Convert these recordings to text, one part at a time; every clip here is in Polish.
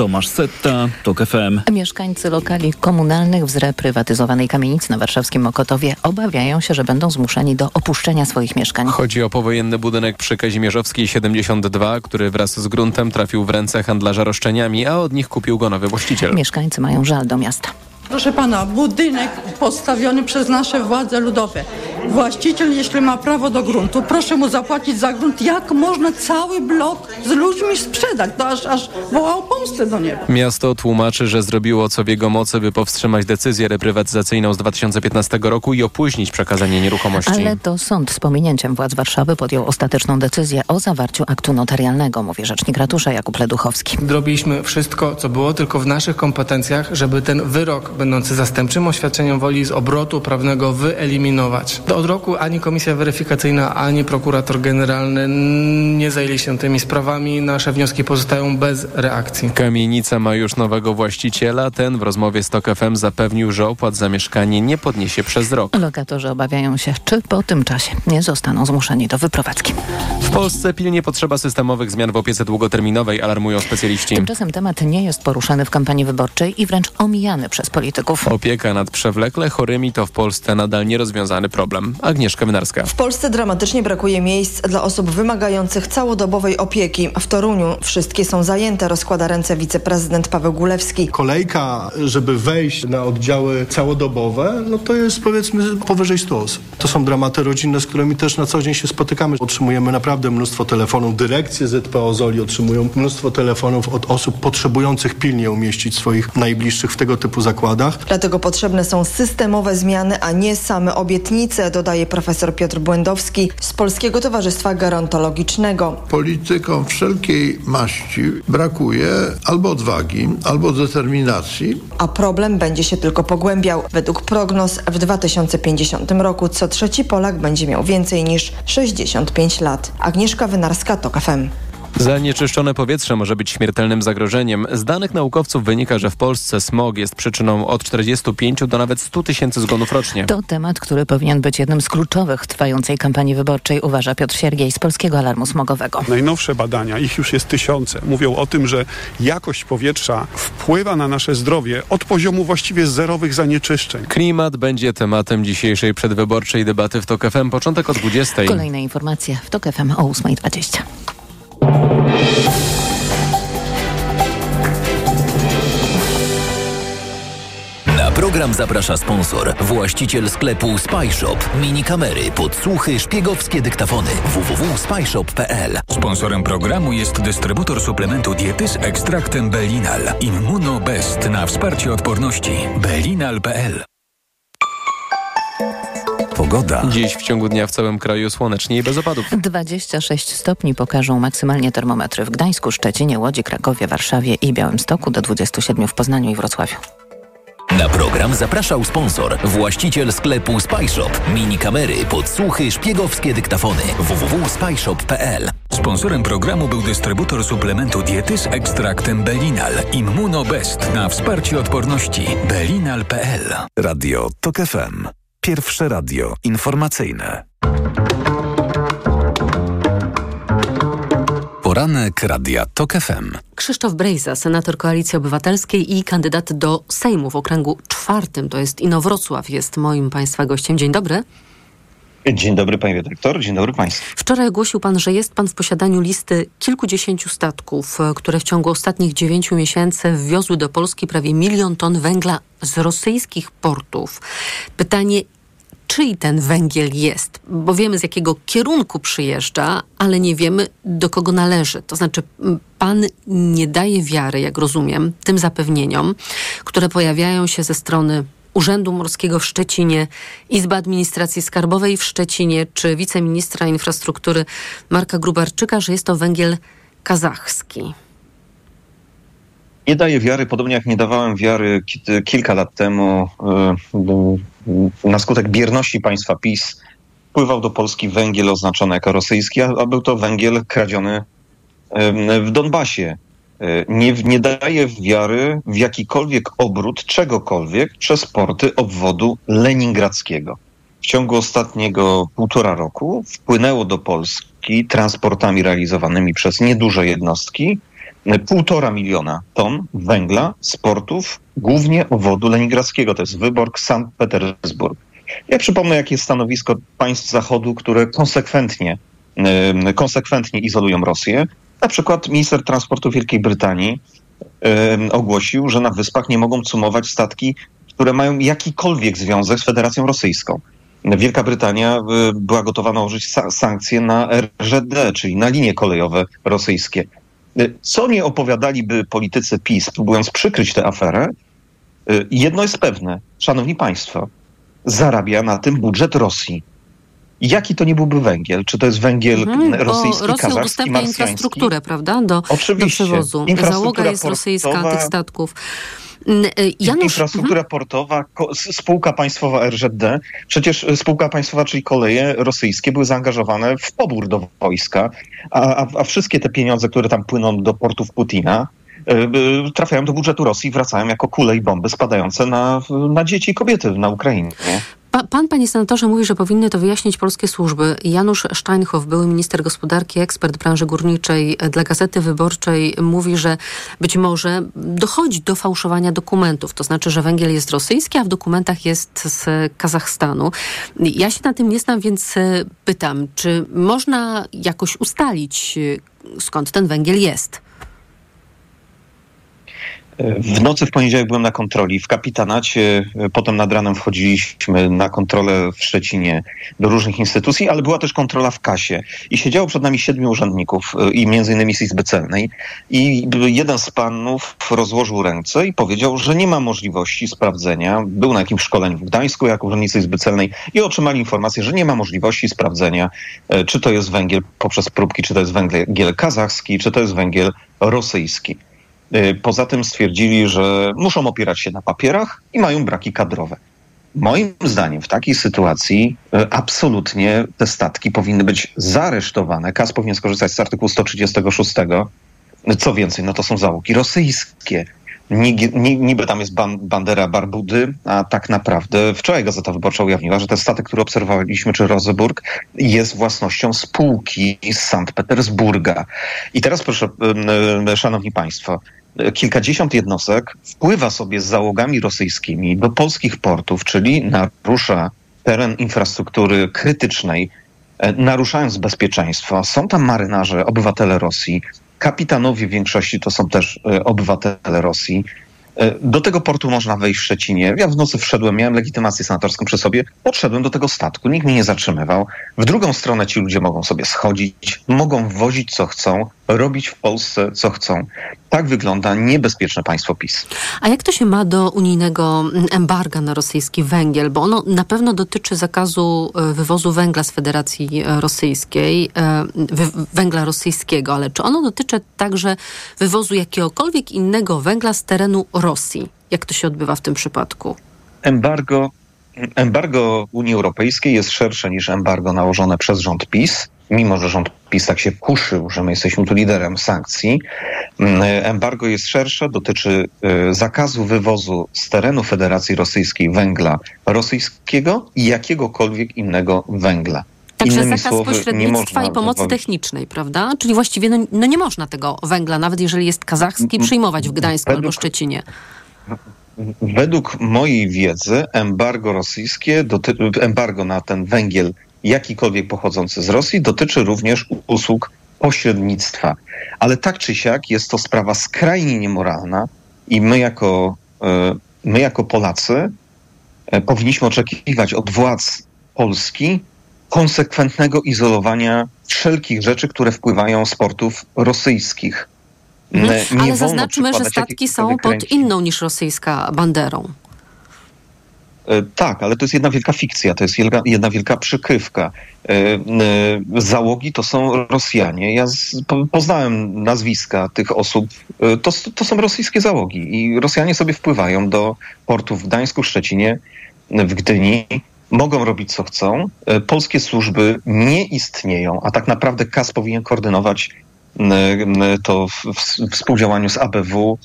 Tomasz Setta, TOK FM. Mieszkańcy lokali komunalnych w zreprywatyzowanej kamienicy na warszawskim Mokotowie obawiają się, że będą zmuszeni do opuszczenia swoich mieszkań. Chodzi o powojenny budynek przy Kazimierzowskiej 72, który wraz z gruntem trafił w ręce handlarza roszczeniami, a od nich kupił go nowy właściciel. Mieszkańcy mają żal do miasta. Proszę pana, budynek postawiony przez nasze władze ludowe. Właściciel, jeśli ma prawo do gruntu, proszę mu zapłacić za grunt. Jak można cały blok z ludźmi sprzedać? To aż, aż woła o pomstę do nieba. Miasto tłumaczy, że zrobiło co w jego mocy, by powstrzymać decyzję reprywatyzacyjną z 2015 roku i opóźnić przekazanie nieruchomości. Ale to sąd z pominięciem władz Warszawy podjął ostateczną decyzję o zawarciu aktu notarialnego, mówi rzecznik ratusza Jakub Leduchowski. Zrobiliśmy wszystko, co było tylko w naszych kompetencjach, żeby ten wyrok będący zastępczym oświadczeniem woli z obrotu prawnego wyeliminować. Od roku ani komisja weryfikacyjna, ani prokurator generalny nie zajęli się tymi sprawami. Nasze wnioski pozostają bez reakcji. Kamienica ma już nowego właściciela. Ten w rozmowie z TOK FM zapewnił, że opłat za mieszkanie nie podniesie przez rok. Lokatorzy obawiają się, czy po tym czasie nie zostaną zmuszeni do wyprowadzki. W Polsce pilnie potrzeba systemowych zmian w opiece długoterminowej, alarmują specjaliści. Tymczasem temat nie jest poruszany w kampanii wyborczej i wręcz omijany przez polityków. Opieka nad przewlekle chorymi to w Polsce nadal nierozwiązany problem. Agnieszka Wynarska. W Polsce dramatycznie brakuje miejsc dla osób wymagających całodobowej opieki. W Toruniu wszystkie są zajęte, rozkłada ręce wiceprezydent Paweł Gulewski. Kolejka, żeby wejść na oddziały całodobowe, no to jest powiedzmy powyżej 100 osób. To są dramaty rodzinne, z którymi też na co dzień się spotykamy. Otrzymujemy naprawdę mnóstwo telefonów. Dyrekcje ZPO Zoli otrzymują mnóstwo telefonów od osób potrzebujących pilnie umieścić swoich najbliższych w tego typu zakładach. Dlatego potrzebne są systemowe zmiany, a nie same obietnice, dodaje profesor Piotr Błędowski z Polskiego Towarzystwa Gerontologicznego. Politykom wszelkiej maści brakuje albo odwagi, albo determinacji. A problem będzie się tylko pogłębiał. Według prognoz w 2050 roku co trzeci Polak będzie miał więcej niż 65 lat. Agnieszka Wynarska, TOK FM. Zanieczyszczone powietrze może być śmiertelnym zagrożeniem. Z danych naukowców wynika, że w Polsce smog jest przyczyną od 45 do nawet 100 tysięcy zgonów rocznie. To temat, który powinien być jednym z kluczowych trwającej kampanii wyborczej, uważa Piotr Siergiej z Polskiego Alarmu Smogowego. Najnowsze badania, ich już jest tysiące, mówią o tym, że jakość powietrza wpływa na nasze zdrowie od poziomu właściwie zerowych zanieczyszczeń. Klimat będzie tematem dzisiejszej przedwyborczej debaty w TOK FM. Początek o 20. Kolejne informacje w TOK FM o 8.20. Na program zaprasza sponsor, właściciel sklepu Spyshop. Mini kamery, podsłuchy, szpiegowskie dyktafony. www.spyshop.pl Sponsorem programu jest dystrybutor suplementu diety z ekstraktem Belinal. Immunobest na wsparcie odporności. Belinal.pl Pogoda. Dziś w ciągu dnia w całym kraju słonecznie i bez opadów. 26 stopni pokażą maksymalnie termometry w Gdańsku, Szczecinie, Łodzi, Krakowie, Warszawie i Białymstoku do 27 w Poznaniu i Wrocławiu. Na program zapraszał sponsor, właściciel sklepu Spyshop. Mini kamery, podsłuchy, szpiegowskie dyktafony. www.spyshop.pl Sponsorem programu był dystrybutor suplementu diety z ekstraktem Belinal. Immunobest na wsparcie odporności. Belinal.pl Radio TOK FM. Pierwsze radio informacyjne. Poranek Radia TOK FM. Krzysztof Brejza, senator Koalicji Obywatelskiej i kandydat do Sejmu w okręgu czwartym, to jest Inowrocław, jest moim Państwa gościem. Dzień dobry. Dzień dobry panie redaktor, dzień dobry państwu. Wczoraj ogłosił pan, że jest pan w posiadaniu listy kilkudziesięciu statków, które w ciągu ostatnich dziewięciu miesięcy wwiozły do Polski prawie milion ton węgla z rosyjskich portów. Pytanie, czyj ten węgiel jest, bo wiemy z jakiego kierunku przyjeżdża, ale nie wiemy do kogo należy. To znaczy, pan nie daje wiary, jak rozumiem, tym zapewnieniom, które pojawiają się ze strony Urzędu Morskiego w Szczecinie, Izby Administracji Skarbowej w Szczecinie, czy wiceministra infrastruktury Marka Grubarczyka, że jest to węgiel kazachski. Nie daję wiary, podobnie jak nie dawałem wiary kilka lat temu na skutek bierności państwa PiS wpływał do Polski węgiel oznaczony jako rosyjski, a był to węgiel kradziony w Donbasie. Nie, nie daje wiary w jakikolwiek obrót czegokolwiek przez porty obwodu leningradzkiego. W ciągu ostatniego półtora roku wpłynęło do Polski transportami realizowanymi przez nieduże jednostki półtora miliona ton węgla z portów, głównie obwodu leningradzkiego. To jest Wyborg, Sankt Petersburg. Ja przypomnę, jakie jest stanowisko państw Zachodu, które konsekwentnie, konsekwentnie izolują Rosję. Na przykład minister transportu Wielkiej Brytanii ogłosił, że na wyspach nie mogą cumować statki, które mają jakikolwiek związek z Federacją Rosyjską. Wielka Brytania była gotowa nałożyć sankcje na RZD, czyli na linie kolejowe rosyjskie. Co nie opowiadaliby politycy PiS, próbując przykryć tę aferę, jedno jest pewne, szanowni państwo, zarabia na tym budżet Rosji. Jaki to nie byłby węgiel? Czy to jest węgiel Mhm, rosyjski, Rosja kazachski, udostępnia infrastrukturę, prawda? Do, Oczywiście. do przewozu. Załoga jest rosyjska tych statków. Y, Janusz, Infrastruktura portowa, ko- s- spółka państwowa RZD, przecież spółka państwowa, czyli koleje rosyjskie były zaangażowane w pobór do wojska, a, a, wszystkie te pieniądze, które tam płyną do portów Putina, e, e, trafiają do budżetu Rosji i wracają jako kule i bomby spadające na, na dzieci i kobiety na Ukrainie. Pa, pan, panie senatorze, mówi, że powinny to wyjaśnić polskie służby. Janusz Steinhoff, były minister gospodarki, ekspert branży górniczej e, dla Gazety Wyborczej, mówi, że być może dochodzi do fałszowania dokumentów. To znaczy, że węgiel jest rosyjski, a w dokumentach jest z Kazachstanu. Ja się na tym nie znam, więc e, pytam, czy można jakoś ustalić, e, skąd ten węgiel jest? W nocy w poniedziałek byłem na kontroli w kapitanacie, potem nad ranem wchodziliśmy na kontrolę w Szczecinie do różnych instytucji, ale była też kontrola w kasie. I siedziało przed nami siedmiu urzędników y, i między innymi z Izby Celnej i jeden z panów rozłożył ręce i powiedział, że nie ma możliwości sprawdzenia, był na jakimś szkoleniu w Gdańsku jako urzędnicy Izby Celnej i otrzymali informację, że nie ma możliwości sprawdzenia, y, czy to jest węgiel poprzez próbki, czy to jest węgiel kazachski, czy to jest węgiel rosyjski. Y, Poza tym stwierdzili, że muszą opierać się na papierach i mają braki kadrowe. Moim zdaniem w takiej sytuacji y, absolutnie te statki powinny być zaaresztowane. KAS powinien skorzystać z artykułu 136. Co więcej, no to są załogi rosyjskie. Niby tam jest ban- bandera Barbudy, a tak naprawdę wczoraj Gazeta Wyborcza ujawniła, że ten statek, który obserwowaliśmy, czy Roseburg, jest własnością spółki z Sankt Petersburga. I teraz proszę, y, szanowni państwo, kilkadziesiąt jednostek wpływa sobie z załogami rosyjskimi do polskich portów, czyli narusza teren infrastruktury krytycznej, e, naruszając bezpieczeństwo. Są tam marynarze, obywatele Rosji, kapitanowie w większości to są też e, obywatele Rosji. E, Do tego portu można wejść w Szczecinie. Ja w nocy wszedłem, miałem legitymację senatorską przy sobie, podszedłem do tego statku, nikt mnie nie zatrzymywał. W drugą stronę ci ludzie mogą sobie schodzić, mogą wozić co chcą, robić w Polsce co chcą. Tak wygląda niebezpieczne państwo PiS. A jak to się ma do unijnego embarga na rosyjski węgiel? Bo ono na pewno dotyczy zakazu e, wywozu węgla z Federacji e, Rosyjskiej, e, węgla rosyjskiego, ale czy ono dotyczy także wywozu jakiegokolwiek innego węgla z terenu Rosji? Jak to się odbywa w tym przypadku? Embargo, embargo Unii Europejskiej jest szersze niż embargo nałożone przez rząd PiS. Mimo, że rząd PiS tak się kuszył, że my jesteśmy tu liderem sankcji, mm, embargo jest szersze, dotyczy y, zakazu wywozu z terenu Federacji Rosyjskiej węgla rosyjskiego i jakiegokolwiek innego węgla. Także Innymi zakaz słowy, pośrednictwa i pomocy wywozić- technicznej, prawda? Czyli właściwie no, no nie można tego węgla, nawet jeżeli jest kazachski, przyjmować w Gdańsku albo Szczecinie. Według mojej wiedzy embargo rosyjskie, doty- embargo na ten węgiel jakikolwiek pochodzący z Rosji dotyczy również usług pośrednictwa. Ale tak czy siak jest to sprawa skrajnie niemoralna i my jako, e, my jako Polacy e, powinniśmy oczekiwać od władz Polski konsekwentnego izolowania wszelkich rzeczy, które wpływają z portów rosyjskich. Mhm. Nie Ale zaznaczmy, że statki są pod inną niż rosyjska banderą. E, Tak, ale to jest jedna wielka fikcja, to jest jedna, jedna wielka przykrywka. E, e, Załogi to są Rosjanie. Ja poznałem nazwiska tych osób. To, to są rosyjskie załogi i Rosjanie sobie wpływają do portów w Gdańsku, Szczecinie, w Gdyni. Mogą robić co chcą. Polskie służby nie istnieją, a tak naprawdę KAS powinien koordynować to w, w współdziałaniu z ABW,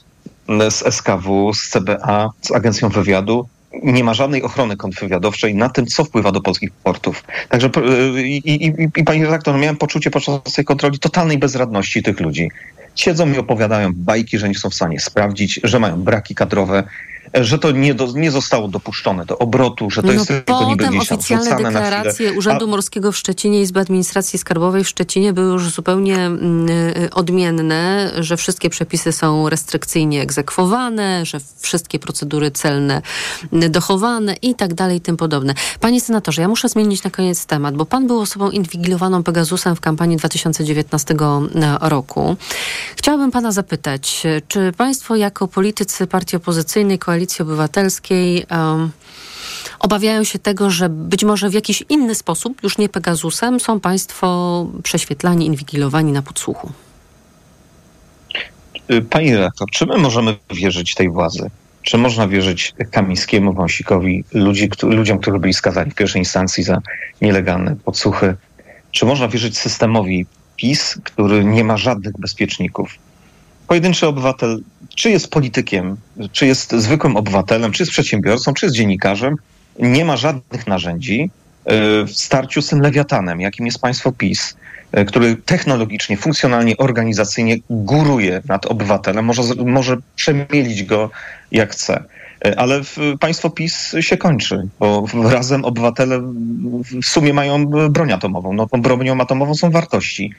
z SKW, z CBA, z Agencją Wywiadu nie ma żadnej ochrony kontrwywiadowczej na tym, co wpływa do polskich portów. Także y, i, i, i, i panie redaktor, miałem poczucie podczas tej kontroli totalnej bezradności tych ludzi. siedzą i opowiadają bajki, że nie są w stanie sprawdzić, że mają braki kadrowe, że to nie, do, nie zostało dopuszczone do obrotu, że to no jest tylko niby gdzieś tam oficjalne deklaracje. Urzędu A- Morskiego w Szczecinie, Izby Administracji Skarbowej w Szczecinie były już zupełnie mm, y, odmienne, że wszystkie przepisy są restrykcyjnie egzekwowane, że wszystkie procedury celne y, dochowane i tak dalej, i tym podobne. Panie senatorze, ja muszę zmienić na koniec temat, bo pan był osobą inwigilowaną Pegasusem w kampanii 2019 roku. Chciałabym pana zapytać, czy państwo jako politycy partii opozycyjnej, Koalicji Obywatelskiej em, obawiają się tego, że być może w jakiś inny sposób, już nie Pegasusem, są państwo prześwietlani, inwigilowani na podsłuchu? Y, Pani redaktor, czy my możemy wierzyć tej władzy? Czy można wierzyć Kamińskiemu, Wąsikowi, ludzi, ludziom, którzy byli skazani w pierwszej instancji za nielegalne podsłuchy? Czy można wierzyć systemowi PiS, który nie ma żadnych bezpieczników? Pojedynczy obywatel, czy jest politykiem, czy jest zwykłym obywatelem, czy jest przedsiębiorcą, czy jest dziennikarzem, nie ma żadnych narzędzi y, w starciu z tym lewiatanem, jakim jest państwo PiS, y, który technologicznie, funkcjonalnie, organizacyjnie góruje nad obywatelem, może, może przemielić go jak chce. Y, Ale państwo PiS się kończy, bo razem obywatele w- sumie mają broń atomową. No, tą bronią atomową są wartości.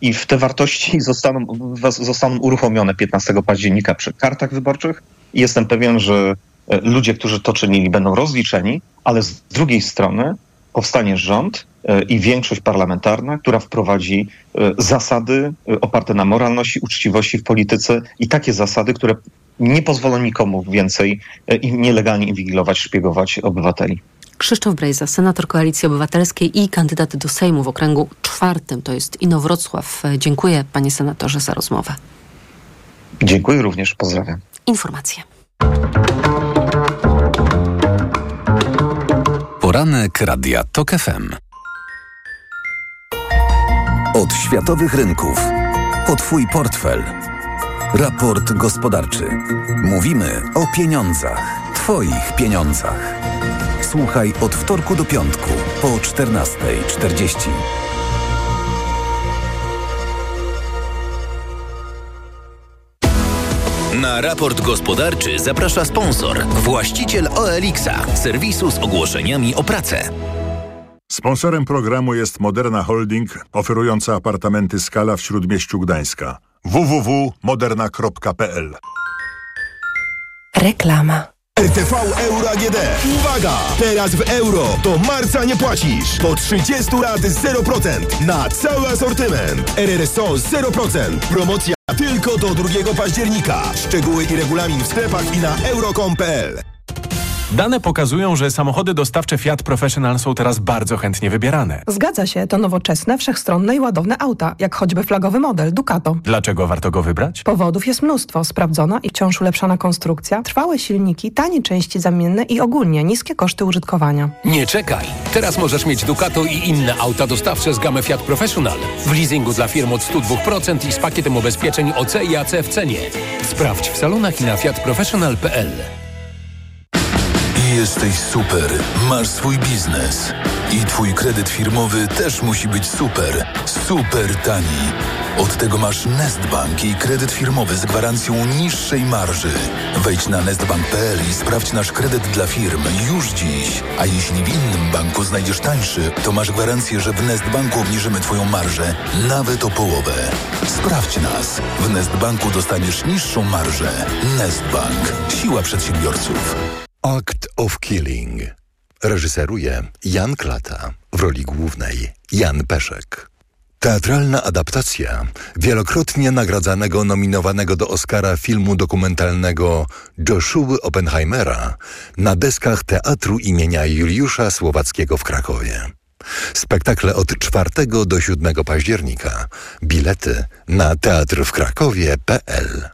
I w te wartości zostaną, zostaną uruchomione 15 października przy kartach wyborczych. Jestem pewien, że e, ludzie, którzy to czynili, będą rozliczeni, ale z drugiej strony powstanie rząd e, i większość parlamentarna, która wprowadzi e, zasady oparte na moralności, uczciwości w polityce i takie zasady, które nie pozwolą nikomu więcej nielegalnie inwigilować, szpiegować obywateli. Krzysztof Brejza, senator Koalicji Obywatelskiej i kandydat do Sejmu w okręgu czwartym, to jest Inowrocław. Dziękuję panie senatorze za rozmowę. Dziękuję również, pozdrawiam. Informacje. Poranek Radia TOK FM. Od światowych rynków po Twój portfel. Raport gospodarczy. Mówimy o pieniądzach. Twoich pieniądzach. Słuchaj od wtorku do piątku po 14.40. Na raport gospodarczy zaprasza sponsor, właściciel OLX-a, serwisu z ogłoszeniami o pracę. Sponsorem programu jest Moderna Holding, oferująca apartamenty Skala w Śródmieściu Gdańska. www.moderna.pl Reklama. RTV Euro AGD. Uwaga! Teraz w euro do marca nie płacisz. Po 30 lat 0% na cały asortyment. RRSO 0%. Promocja tylko do 2 października. Szczegóły i regulamin w sklepach i na euro.com.pl. Dane pokazują, że samochody dostawcze Fiat Professional są teraz bardzo chętnie wybierane. Zgadza się, to nowoczesne, wszechstronne i ładowne auta, jak choćby flagowy model Ducato. Dlaczego warto go wybrać? Powodów jest mnóstwo. Sprawdzona i wciąż ulepszana konstrukcja, trwałe silniki, tanie części zamienne i ogólnie niskie koszty użytkowania. Nie czekaj! Teraz możesz mieć Ducato i inne auta dostawcze z gamy Fiat Professional. W leasingu dla firm od 102% i z pakietem ubezpieczeń OC i AC w cenie. Sprawdź w salonach i na fiatprofessional.pl. Jesteś super, masz swój biznes. I twój kredyt firmowy też musi być super, super tani. Od tego masz Nestbank i kredyt firmowy z gwarancją niższej marży. Wejdź na nestbank.pl i sprawdź nasz kredyt dla firm już dziś. A jeśli w innym banku znajdziesz tańszy, to masz gwarancję, że w Nestbanku obniżymy twoją marżę nawet o połowę. Sprawdź nas. W Nestbanku dostaniesz niższą marżę. Nestbank. Siła przedsiębiorców. Act of Killing. Reżyseruje Jan Klata. W roli głównej Jan Peszek. Teatralna adaptacja wielokrotnie nagradzanego, nominowanego do Oscara filmu dokumentalnego Joshua Oppenheimera na deskach Teatru imienia Juliusza Słowackiego w Krakowie. Spektakle od 4 do 7 października. Bilety na teatrwkrakowie.pl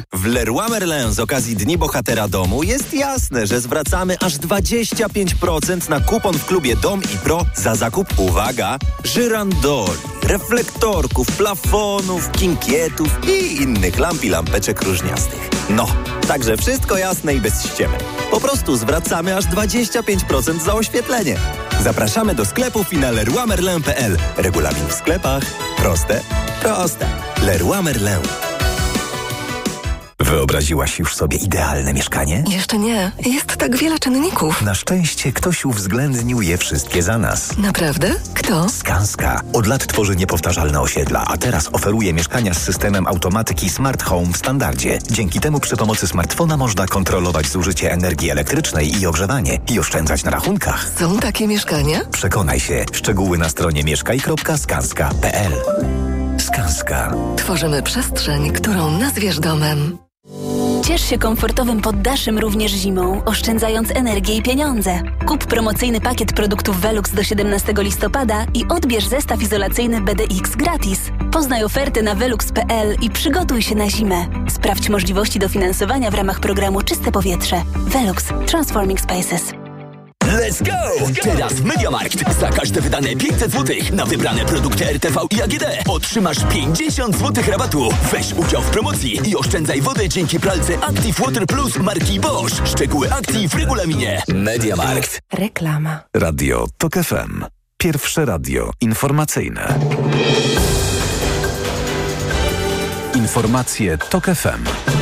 W Leroy Merlin z okazji Dni Bohatera Domu jest jasne, że zwracamy aż 25% na kupon w klubie Dom i Pro za zakup, uwaga, żyrandoli, reflektorków, plafonów, kinkietów i innych lamp i lampeczek różniastych. No, także wszystko jasne i bez ściemy. Po prostu zwracamy aż 25% za oświetlenie. Zapraszamy do sklepów i na leroymerlin.pl. Regulamin w sklepach. Proste, proste. Leroy Merlin. Wyobraziłaś już sobie idealne mieszkanie? Jeszcze nie. Jest tak wiele czynników. Na szczęście ktoś uwzględnił je wszystkie za nas. Naprawdę? Kto? Skanska. Od lat tworzy niepowtarzalne osiedla, a teraz oferuje mieszkania z systemem automatyki Smart Home w standardzie. Dzięki temu przy pomocy smartfona można kontrolować zużycie energii elektrycznej i ogrzewanie i oszczędzać na rachunkach. Są takie mieszkania? Przekonaj się. Szczegóły na stronie mieszkaj.skanska.pl Skanska. Tworzymy przestrzeń, którą nazwiesz domem. Ciesz się komfortowym poddaszem również zimą, oszczędzając energię i pieniądze. Kup promocyjny pakiet produktów Velux do 17 listopada i odbierz zestaw izolacyjny BDX gratis. Poznaj oferty na velux.pl i przygotuj się na zimę. Sprawdź możliwości dofinansowania w ramach programu Czyste Powietrze. Velux Transforming Spaces. Let's go! Teraz w Mediamarkt za każde wydane 500 zł na wybrane produkty RTV i AGD otrzymasz 50 zł rabatu. Weź udział w promocji i oszczędzaj wodę dzięki pralce Active Water Plus marki Bosch. Szczegóły akcji w regulaminie. Mediamarkt. Reklama. Radio TOK FM. Pierwsze radio informacyjne. Informacje TOK FM.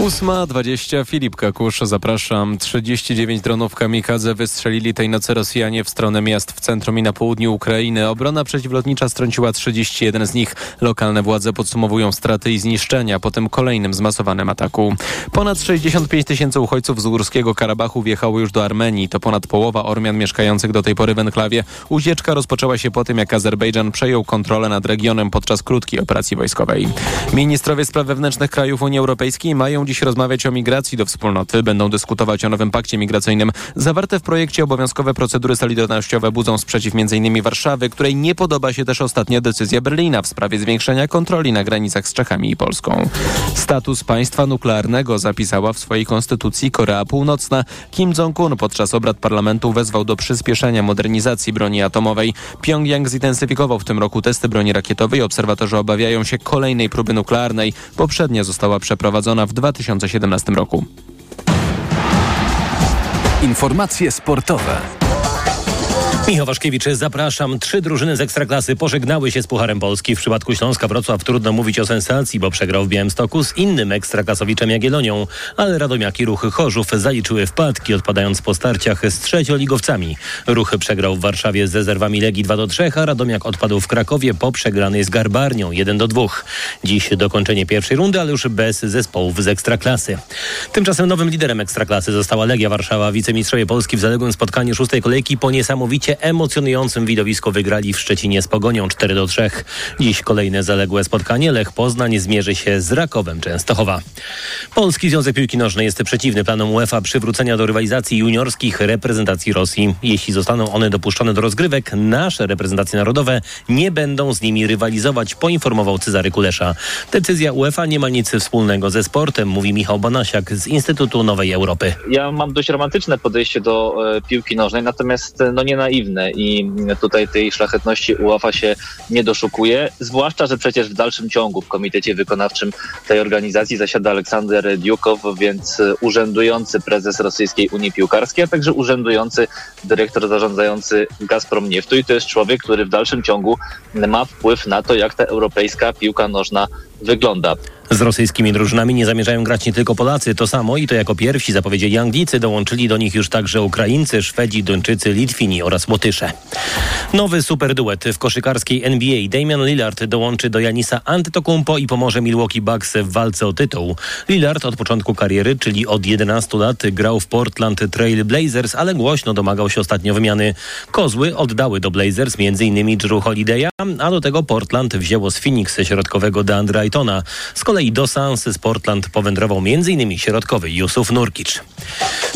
8.20 Filip Kakusz, zapraszam. 39 dronów kamikadze wystrzelili tej nocy Rosjanie w stronę miast w centrum i na południu Ukrainy. Obrona przeciwlotnicza strąciła 31 z nich. Lokalne władze podsumowują straty i zniszczenia po tym kolejnym zmasowanym ataku. Ponad 65 tysięcy uchodźców z Górskiego Karabachu wjechało już do Armenii. To ponad połowa Ormian mieszkających do tej pory w enklawie. Ucieczka rozpoczęła się po tym, jak Azerbejdżan przejął kontrolę nad regionem podczas krótkiej operacji wojskowej. Ministrowie spraw wewnętrznych krajów Unii Europejskiej mają dziś rozmawiać o migracji do wspólnoty. Będą dyskutować o nowym pakcie migracyjnym. Zawarte w projekcie obowiązkowe procedury solidarnościowe budzą sprzeciw m.in. Warszawy, której nie podoba się też ostatnia decyzja Berlina w sprawie zwiększenia kontroli na granicach z Czechami i Polską. Status państwa nuklearnego zapisała w swojej konstytucji Korea Północna. Kim Jong-un podczas obrad parlamentu wezwał do przyspieszenia modernizacji broni atomowej. Pjongjang zintensyfikował w tym roku testy broni rakietowej. Obserwatorzy obawiają się kolejnej próby nuklearnej. Poprzednia została przeprowadzona w 2017 roku. Informacje sportowe. Michał Waszkiewicz, zapraszam. Trzy drużyny z Ekstraklasy pożegnały się z Pucharem Polski. W przypadku Śląska Wrocław trudno mówić o sensacji, bo przegrał w Białymstoku z innym Ekstraklasowiczem Jagiellonią, ale Radomiak i Ruchy Chorzów zaliczyły wpadki, odpadając po starciach z trzecioligowcami. Ruchy przegrał w Warszawie z rezerwami Legii 2 do 3, a Radomiak odpadł w Krakowie po przegranej z Garbarnią 1 do 2. Dziś dokończenie pierwszej rundy, ale już bez zespołów z Ekstraklasy. Tymczasem nowym liderem Ekstraklasy została Legia Warszawa. Wicemistrzowie Polski w zaległym spotkaniu szóstej kolejki po niesamowicie emocjonującym widowisko wygrali w Szczecinie z Pogonią 4 do 3. Dziś kolejne zaległe spotkanie. Lech Poznań zmierzy się z Rakowem Częstochowa. Polski Związek Piłki Nożnej jest przeciwny planom UEFA przywrócenia do rywalizacji juniorskich reprezentacji Rosji. Jeśli zostaną one dopuszczone do rozgrywek, nasze reprezentacje narodowe nie będą z nimi rywalizować, poinformował Cezary Kulesza. Decyzja UEFA nie ma nic wspólnego ze sportem, mówi Michał Banasiak z Instytutu Nowej Europy. Ja mam dość romantyczne podejście do e, piłki nożnej, natomiast e, no nie i tutaj tej szlachetności UEFA się nie doszukuje, zwłaszcza, że przecież w dalszym ciągu w komitecie wykonawczym tej organizacji zasiada Aleksander Diukow, więc urzędujący prezes Rosyjskiej Unii Piłkarskiej, a także urzędujący dyrektor zarządzający Gazprom Nieftu i to jest człowiek, który w dalszym ciągu ma wpływ na to, jak ta europejska piłka nożna wygląda. Z rosyjskimi drużynami nie zamierzają grać nie tylko Polacy. To samo i to jako pierwsi zapowiedzieli Anglicy. Dołączyli do nich już także Ukraińcy, Szwedzi, Duńczycy, Litwini oraz Łotysze. Nowy superduet w koszykarskiej NBA. Damian Lillard dołączy do Janisa Antetokounmpo i pomoże Milwaukee Bucks w walce o tytuł. Lillard od początku kariery, czyli od 11 lat, grał w Portland Trail Blazers, ale głośno domagał się ostatnio wymiany. Kozły oddały do Blazers m.in. Drew Holiday'a, a do tego Portland wzięło z Phoenix środkowego DeAndre Aytona. Z kolei do Sans z Portland powędrował m.in. środkowy Jusuf Nurkic.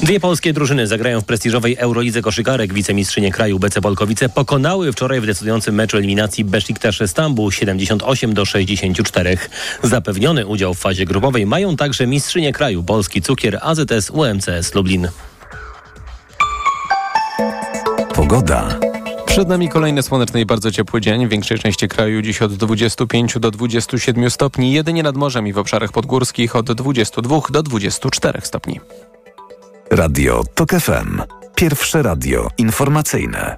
Dwie polskie drużyny zagrają w prestiżowej Eurolidze koszykarek. Wicemistrzynie kraju BC Polkowice pokonały wczoraj w decydującym meczu eliminacji Besiktas Stambuł 78 do 64. Zapewniony udział w fazie grupowej mają także mistrzynie kraju Polski Cukier AZS UMCS Lublin. Pogoda. Przed nami kolejny słoneczny i bardzo ciepły dzień. W większej części kraju dziś od 25 do 27 stopni, jedynie nad morzem i w obszarach podgórskich od 22 do 24 stopni. Radio TOK FM. Pierwsze radio informacyjne.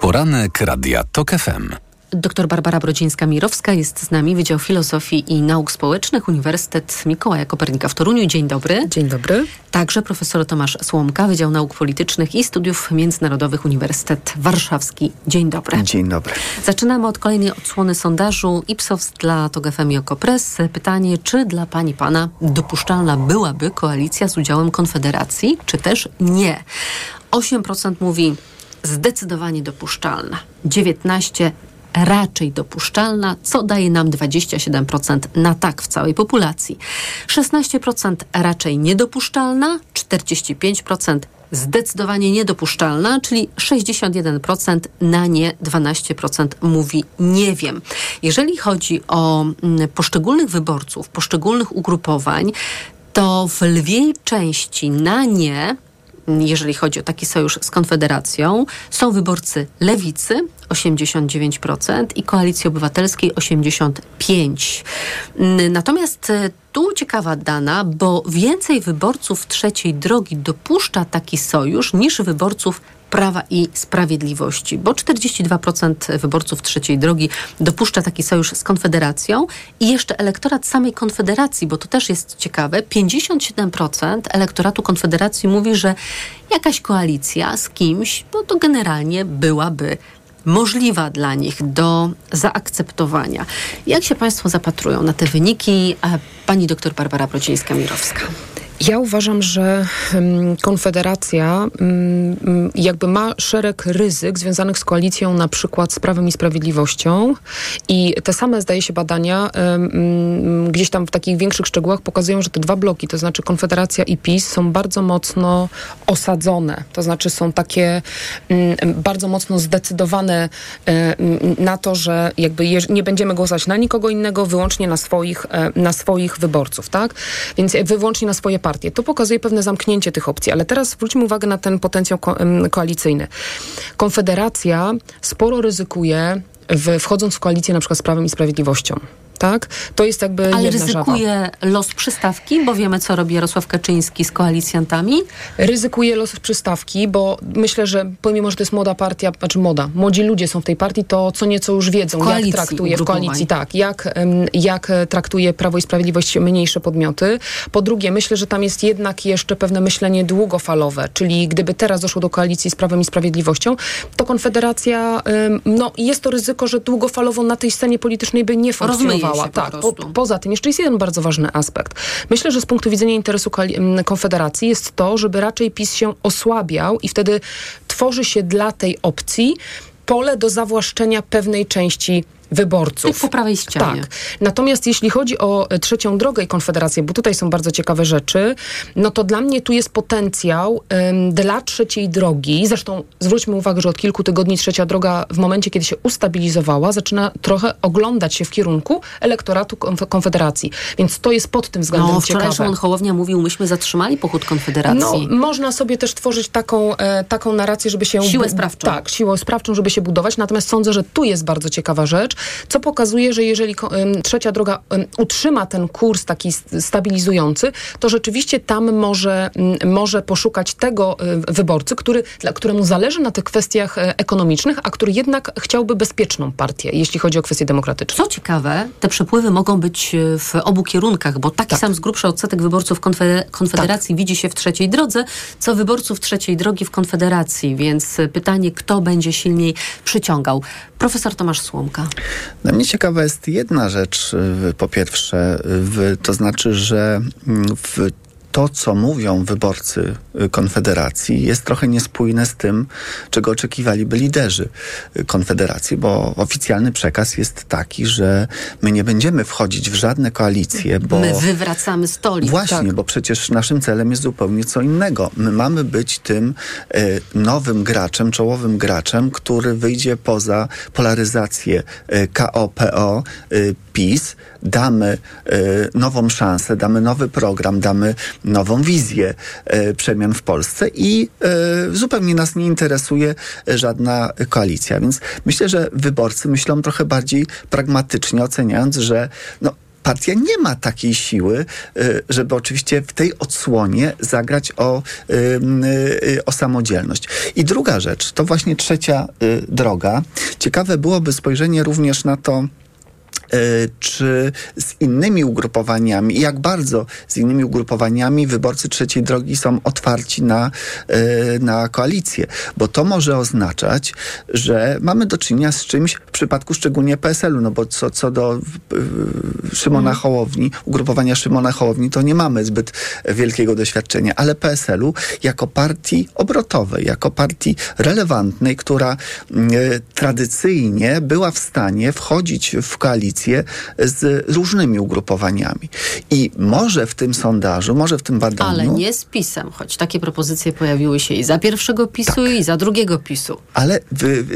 Poranek Radia TOK FM. Dr Barbara Brodzińska-Mirowska jest z nami, Wydział Filozofii i Nauk Społecznych, Uniwersytet Mikołaja Kopernika w Toruniu. Dzień dobry. Dzień dobry. Także profesor Tomasz Słomka, Wydział Nauk Politycznych i Studiów Międzynarodowych, Uniwersytet Warszawski. Dzień dobry. Dzień dobry. Zaczynamy od kolejnej odsłony sondażu Ipsos dla TOG FM i Okopres. Pytanie, czy dla pani pana dopuszczalna byłaby koalicja z udziałem Konfederacji, czy też nie? 8% mówi zdecydowanie dopuszczalna. 19% raczej dopuszczalna, co daje nam 27% na tak w całej populacji. 16% raczej niedopuszczalna, 45% zdecydowanie niedopuszczalna, czyli 61% na nie, 12% mówi nie wiem. Jeżeli chodzi o mm, poszczególnych wyborców, poszczególnych ugrupowań, to w lwiej części na nie jeżeli chodzi o taki sojusz z Konfederacją, są wyborcy lewicy 89% i Koalicji Obywatelskiej 85%. Natomiast e, tu ciekawa dana, bo więcej wyborców trzeciej drogi dopuszcza taki sojusz niż wyborców Prawa i Sprawiedliwości, bo 42% wyborców trzeciej drogi dopuszcza taki sojusz z Konfederacją i jeszcze elektorat samej Konfederacji, bo to też jest ciekawe, 57% elektoratu Konfederacji mówi, że jakaś koalicja z kimś, no to generalnie byłaby możliwa dla nich do zaakceptowania. Jak się Państwo zapatrują na te wyniki? Pani doktor Barbara Brocińska-Mirowska. Ja uważam, że Konfederacja jakby ma szereg ryzyk związanych z koalicją na przykład z Prawem i Sprawiedliwością i te same, zdaje się, badania gdzieś tam w takich większych szczegółach pokazują, że te dwa bloki, to znaczy Konfederacja i PiS są bardzo mocno osadzone. To znaczy są takie bardzo mocno zdecydowane na to, że jakby nie będziemy głosować na nikogo innego, wyłącznie na swoich, na swoich wyborców, tak? Więc wyłącznie na swoje. To pokazuje pewne zamknięcie tych opcji, ale teraz zwróćmy uwagę na ten potencjał ko koalicyjny. Konfederacja sporo ryzykuje w, wchodząc w koalicję na przykład z Prawem i Sprawiedliwością tak? To jest jakby Ale jedna ryzykuje żaba. los przystawki, bo wiemy, co robi Jarosław Kaczyński z koalicjantami? Ryzykuje los przystawki, bo myślę, że pomimo, że to jest młoda partia, znaczy moda, młodzi ludzie są w tej partii, to co nieco już wiedzą, Koalicji, jak traktuje w koalicji, tak, jak, jak traktuje Prawo i Sprawiedliwość mniejsze podmioty. Po drugie, myślę, że tam jest jednak jeszcze pewne myślenie długofalowe, czyli gdyby teraz doszło do koalicji z Prawem i Sprawiedliwością, to Konfederacja, no jest to ryzyko, że długofalowo na tej scenie politycznej by nie funkcjonowała. Po tak, po, poza tym jeszcze jest jeden bardzo ważny aspekt. Myślę, że z punktu widzenia interesu Konfederacji jest to, żeby raczej PiS się osłabiał i wtedy tworzy się dla tej opcji pole do zawłaszczenia pewnej części wyborców. Tych po prawej ścianie. Tak. Natomiast jeśli chodzi o e, trzecią drogę i Konfederację, bo tutaj są bardzo ciekawe rzeczy, no to dla mnie tu jest potencjał dla trzeciej drogi. Zresztą zwróćmy uwagę, że od kilku tygodni trzecia droga w momencie, kiedy się ustabilizowała, zaczyna trochę oglądać się w kierunku elektoratu konf- Konfederacji. Więc to jest pod tym względem No, ciekawe. Szymon Hołownia mówił, myśmy zatrzymali pochód Konfederacji. No, można sobie też tworzyć taką, e, taką narrację, żeby się... Siłę sprawczą. Tak, siłę sprawczą, żeby się budować. Natomiast sądzę, że tu jest bardzo ciekawa rzecz, co pokazuje, że jeżeli trzecia droga utrzyma ten kurs taki stabilizujący, to rzeczywiście tam może, może poszukać tego wyborcy, który, dla któremu zależy na tych kwestiach e, ekonomicznych, a który jednak chciałby bezpieczną partię, jeśli chodzi o kwestie demokratyczne. Co ciekawe, te przepływy mogą być e, w obu kierunkach, bo taki tak. sam z grubsza odsetek wyborców Konfederacji tak. widzi się w trzeciej drodze, co wyborców trzeciej drogi w Konfederacji, więc pytanie, kto będzie silniej przyciągał. Profesor Tomasz Słomka. Dla mnie ciekawa jest jedna rzecz, po pierwsze, to znaczy, że w to, co mówią wyborcy y, Konfederacji, jest trochę niespójne z tym, czego oczekiwaliby liderzy y, Konfederacji, bo oficjalny przekaz jest taki, że my nie będziemy wchodzić w żadne koalicje, bo... My wywracamy stolik. Właśnie, tak. bo przecież naszym celem jest zupełnie co innego. My mamy być tym y, nowym graczem, czołowym graczem, który wyjdzie poza polaryzację y, KO-PO, y, PiS, damy y, nową szansę, damy nowy program, damy nową wizję y, przemian w Polsce i y, zupełnie nas nie interesuje żadna koalicja. Więc myślę, że wyborcy myślą trochę bardziej pragmatycznie, oceniając, że no, partia nie ma takiej siły, żeby oczywiście w tej odsłonie zagrać o, o samodzielność. I druga rzecz, to właśnie trzecia droga. Ciekawe byłoby spojrzenie również na to, E, czy z innymi ugrupowaniami, jak bardzo z innymi ugrupowaniami wyborcy trzeciej drogi są otwarci na, e, na koalicję. Bo to może oznaczać, że mamy do czynienia z czymś w przypadku szczególnie PSL-u, no bo co, co do e, Szymona mm. Hołowni, ugrupowania Szymona Hołowni, to nie mamy zbyt wielkiego doświadczenia, ale PSL-u jako partii obrotowej, jako partii relevantnej, która tradycyjnie była w stanie wchodzić w koalicję z różnymi ugrupowaniami. I może w tym sondażu, może w tym badaniu... Ale nie z PiSem, choć takie propozycje pojawiły się i za pierwszego PiSu, tak. i za drugiego PiSu. Ale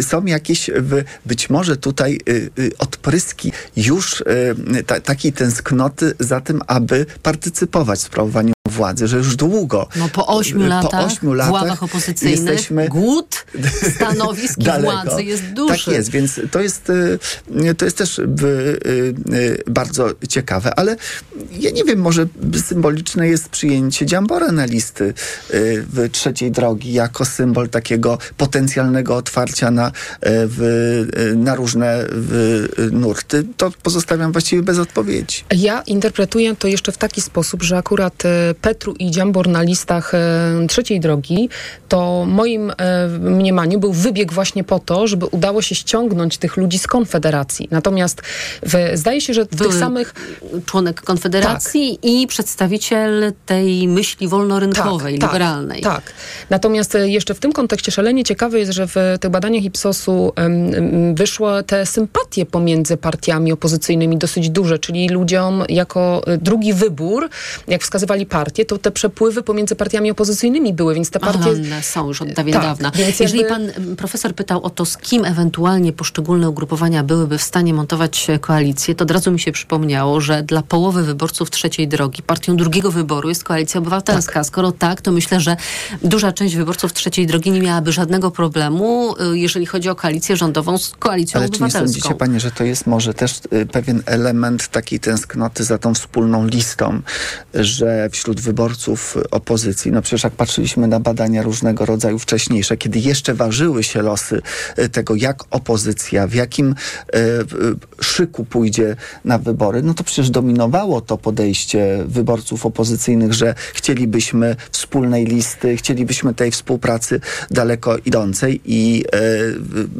są jakieś być może tutaj y, y, odpryski już y, ta, takiej tęsknoty za tym, aby partycypować w sprawowaniu władzy, że już długo. No po ośmiu latach, po ośmiu latach w ławach opozycyjnych jesteśmy głód stanowisk i władzy jest duży. Tak jest, więc to jest, y, to jest też y, y, bardzo ciekawe, ale ja nie wiem, może symboliczne jest przyjęcie Dziambora na listy w trzeciej drogi jako symbol takiego potencjalnego otwarcia na, w, na różne nurty. To pozostawiam właściwie bez odpowiedzi. Ja interpretuję to jeszcze w taki sposób, że akurat Petru i Dziambor na listach e, trzeciej drogi, to moim e, mniemaniu był wybieg właśnie po to, żeby udało się ściągnąć tych ludzi z Konfederacji. Natomiast w, zdaje się, że w tych samych... Członek Konfederacji tak. i przedstawiciel tej myśli wolnorynkowej, tak, liberalnej. Tak, tak. Natomiast e, jeszcze w tym kontekście szalenie ciekawe jest, że w tych badaniach Ipsosu um, wyszło te sympatie pomiędzy partiami opozycyjnymi dosyć duże, czyli ludziom jako drugi wybór, jak wskazywali partie, partie, to te przepływy pomiędzy partiami opozycyjnymi były, więc te partie... Aha, są już od dawien tak, dawna. Jeżeli jakby... pan profesor pytał o to, z kim ewentualnie poszczególne ugrupowania byłyby w stanie montować koalicję, to od razu mi się przypomniało, że dla połowy wyborców trzeciej drogi partią drugiego wyboru jest Koalicja Obywatelska. Tak. Skoro tak, to myślę, że duża część wyborców trzeciej drogi nie miałaby żadnego problemu, y, jeżeli chodzi o koalicję rządową z Koalicją Ale Obywatelską. Ale czy nie sądzicie, panie, że to jest może też y, pewien element takiej tęsknoty za tą wspólną listą, że wśród wyborców opozycji. No przecież jak patrzyliśmy na badania różnego rodzaju wcześniejsze, kiedy jeszcze ważyły się losy e, tego, jak opozycja, w jakim e, szyku pójdzie na wybory, no to przecież dominowało to podejście wyborców opozycyjnych, że chcielibyśmy wspólnej listy, chcielibyśmy tej współpracy daleko idącej i e,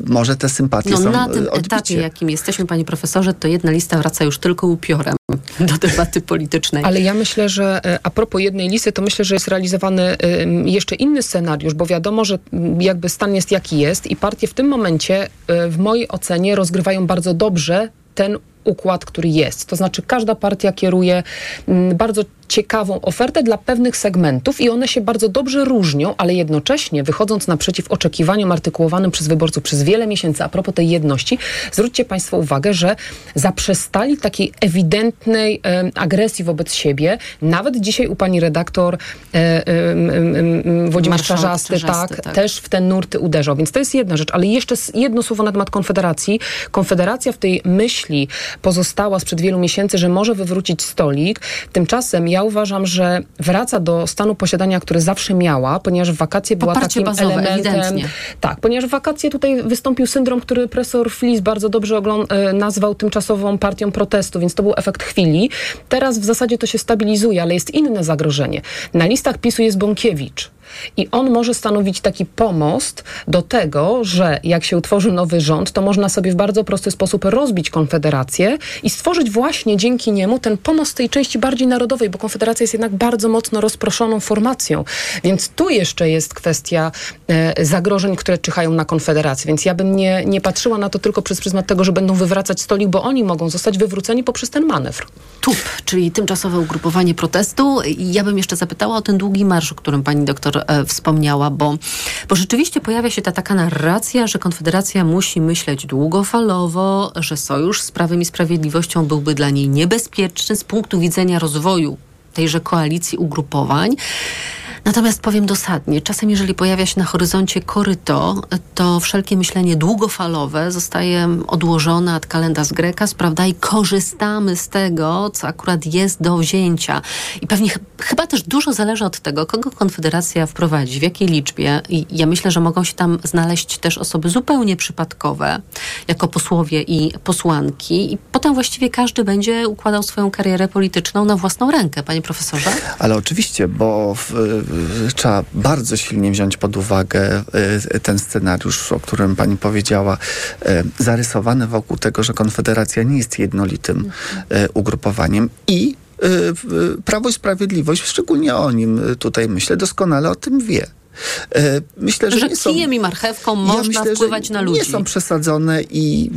może te sympatie no, są na tym odbicie. etapie, jakim jesteśmy, panie profesorze, to jedna lista wraca już tylko upiorem do debaty politycznej. Ale ja myślę, że a propos jednej listy, to myślę, że jest realizowany jeszcze inny scenariusz, bo wiadomo, że jakby stan jest jaki jest i partie w tym momencie y, w mojej ocenie rozgrywają bardzo dobrze ten układ, który jest. To znaczy każda partia kieruje bardzo ciekawą ofertę dla pewnych segmentów i one się bardzo dobrze różnią, ale jednocześnie wychodząc naprzeciw oczekiwaniom artykułowanym przez wyborców przez wiele miesięcy a propos tej jedności, zwróćcie Państwo uwagę, że zaprzestali takiej ewidentnej e, agresji wobec siebie. Nawet dzisiaj u pani redaktor e, e, e, Włodzimierz Czarzasty, tak, tak. też w te nurty uderzał. Więc to jest jedna rzecz. Ale jeszcze jedno słowo na temat Konfederacji. Konfederacja w tej myśli pozostała sprzed wielu miesięcy, że może wywrócić stolik. Tymczasem ja uważam, że wraca do stanu posiadania, który zawsze miała, ponieważ wakacje była Poparcie takim bazowe, elementem... ewidentnie. Tak, ponieważ wakacje tutaj wystąpił syndrom, który profesor Flis bardzo dobrze e, nazwał tymczasową partią protestu, więc to był efekt chwili. Teraz w zasadzie to się stabilizuje, ale jest inne zagrożenie. Na listach PiSu jest Bąkiewicz. I on może stanowić taki pomost do tego, że jak się utworzy nowy rząd, to można sobie w bardzo prosty sposób rozbić Konfederację i stworzyć właśnie dzięki niemu ten pomost tej części bardziej narodowej, bo Konfederacja jest jednak bardzo mocno rozproszoną formacją. Więc tu jeszcze jest kwestia e, zagrożeń, które czyhają na Konfederację. Więc ja bym nie, nie patrzyła na to tylko przez pryzmat tego, że będą wywracać stolik, bo oni mogą zostać wywróceni poprzez ten manewr. TUP, czyli tymczasowe ugrupowanie protestu. Ja bym jeszcze zapytała o ten długi marsz, o którym pani doktor e, wspomniała, bo, bo rzeczywiście pojawia się ta taka narracja, że Konfederacja musi myśleć długofalowo, że sojusz z Prawem i Sprawiedliwością byłby dla niej niebezpieczny z punktu widzenia rozwoju tejże koalicji ugrupowań. Natomiast powiem dosadnie, czasem jeżeli pojawia się na horyzoncie koryto, to wszelkie myślenie długofalowe zostaje odłożone ad calendas grecas, prawda, i korzystamy z tego, co akurat jest do wzięcia. I pewnie ch- chyba też dużo zależy od tego, kogo Konfederacja wprowadzi, w jakiej liczbie. I ja myślę, że mogą się tam znaleźć też osoby zupełnie przypadkowe, jako posłowie i posłanki. I potem właściwie każdy będzie układał swoją karierę polityczną na własną rękę, panie profesorze. Ale oczywiście, bo w, trzeba bardzo silnie wziąć pod uwagę y, ten scenariusz, o którym pani powiedziała, y, zarysowany wokół tego, że Konfederacja nie jest jednolitym y, ugrupowaniem i y, y, Prawo i Sprawiedliwość, szczególnie o nim y, tutaj myślę, doskonale o tym wie. Y, Myślę, że, Że nie są, kijem i marchewką można myślę, wpływać na ludzi. Nie są przesadzone i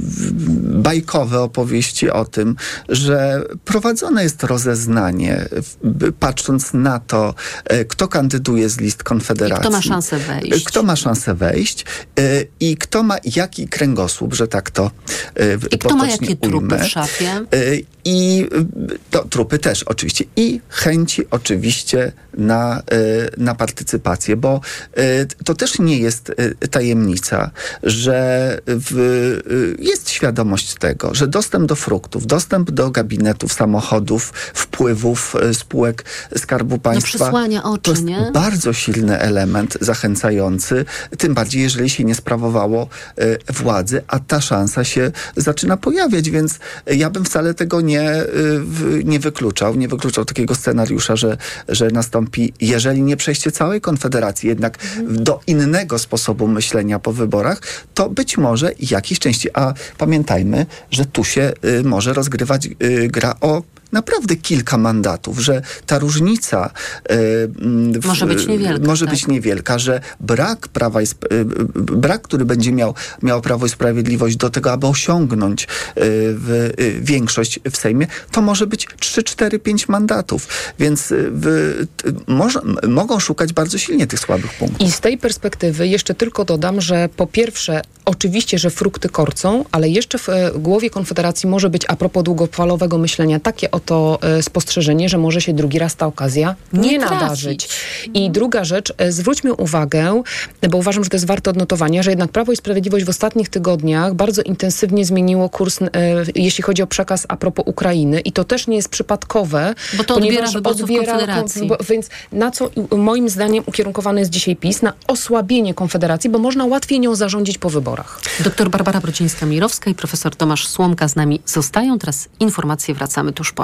bajkowe opowieści o tym, że prowadzone jest rozeznanie, patrząc na to, e, kto kandyduje z list Konfederacji. I kto ma szansę wejść. Kto ma szansę wejść e, i kto ma jaki kręgosłup, że tak to e, I kto ma jakie trupy ujmę. w szafie? E, I to, trupy też oczywiście. I chęci oczywiście na, na partycypację, bo to też nie jest y, tajemnica, że w, y, jest świadomość tego, że dostęp do fruktów, dostęp do gabinetów, samochodów, wpływów spółek Skarbu Państwa przysłania to oczy, jest nie? bardzo silny element zachęcający, tym bardziej jeżeli się nie sprawowało władzy, a ta szansa się zaczyna pojawiać, więc ja bym wcale tego nie, nie wykluczał, nie wykluczał takiego scenariusza, że, że nastąpi, jeżeli nie przejście całej Konfederacji, jednak do innego sposobu myślenia po wyborach, to być może jakiejś części, a pamiętajmy, że tu się y, może rozgrywać y, gra o naprawdę kilka mandatów, że ta różnica y, mm, w- Może być niewielka, może tak. być niewielka, że brak prawa i y, y, brak, który będzie miał, miał Prawo i Sprawiedliwość do tego, aby osiągnąć y, w, y, większość w Sejmie, to może być 3, 4, 5 mandatów. Więc y, w, może, mogą szukać bardzo silnie tych słabych punktów. I z tej perspektywy jeszcze tylko dodam, że po pierwsze, oczywiście, że frukty korcą, ale jeszcze w e, głowie Konfederacji może być a propos długofalowego myślenia takie oto e, spostrzeżenie, że może się drugi raz ta okazja nie, Nie trafić. nadarzyć. I druga rzecz, e, zwróćmy uwagę, bo uważam, że to jest warte odnotowania, że jednak Prawo i Sprawiedliwość w ostatnich tygodniach bardzo intensywnie zmieniło kurs, e, jeśli chodzi o przekaz a propos Ukrainy i to też nie jest przypadkowe, Bo to odbiera wyborców Konfederacji. bo- więc na co moim zdaniem ukierunkowany jest dzisiaj PiS? Na osłabienie Konfederacji, bo można łatwiej nią zarządzić po wyborach. Doktor Barbara Brodzińska-Mirowska i profesor Tomasz Słomka z nami zostają. Teraz informacje, wracamy tuż po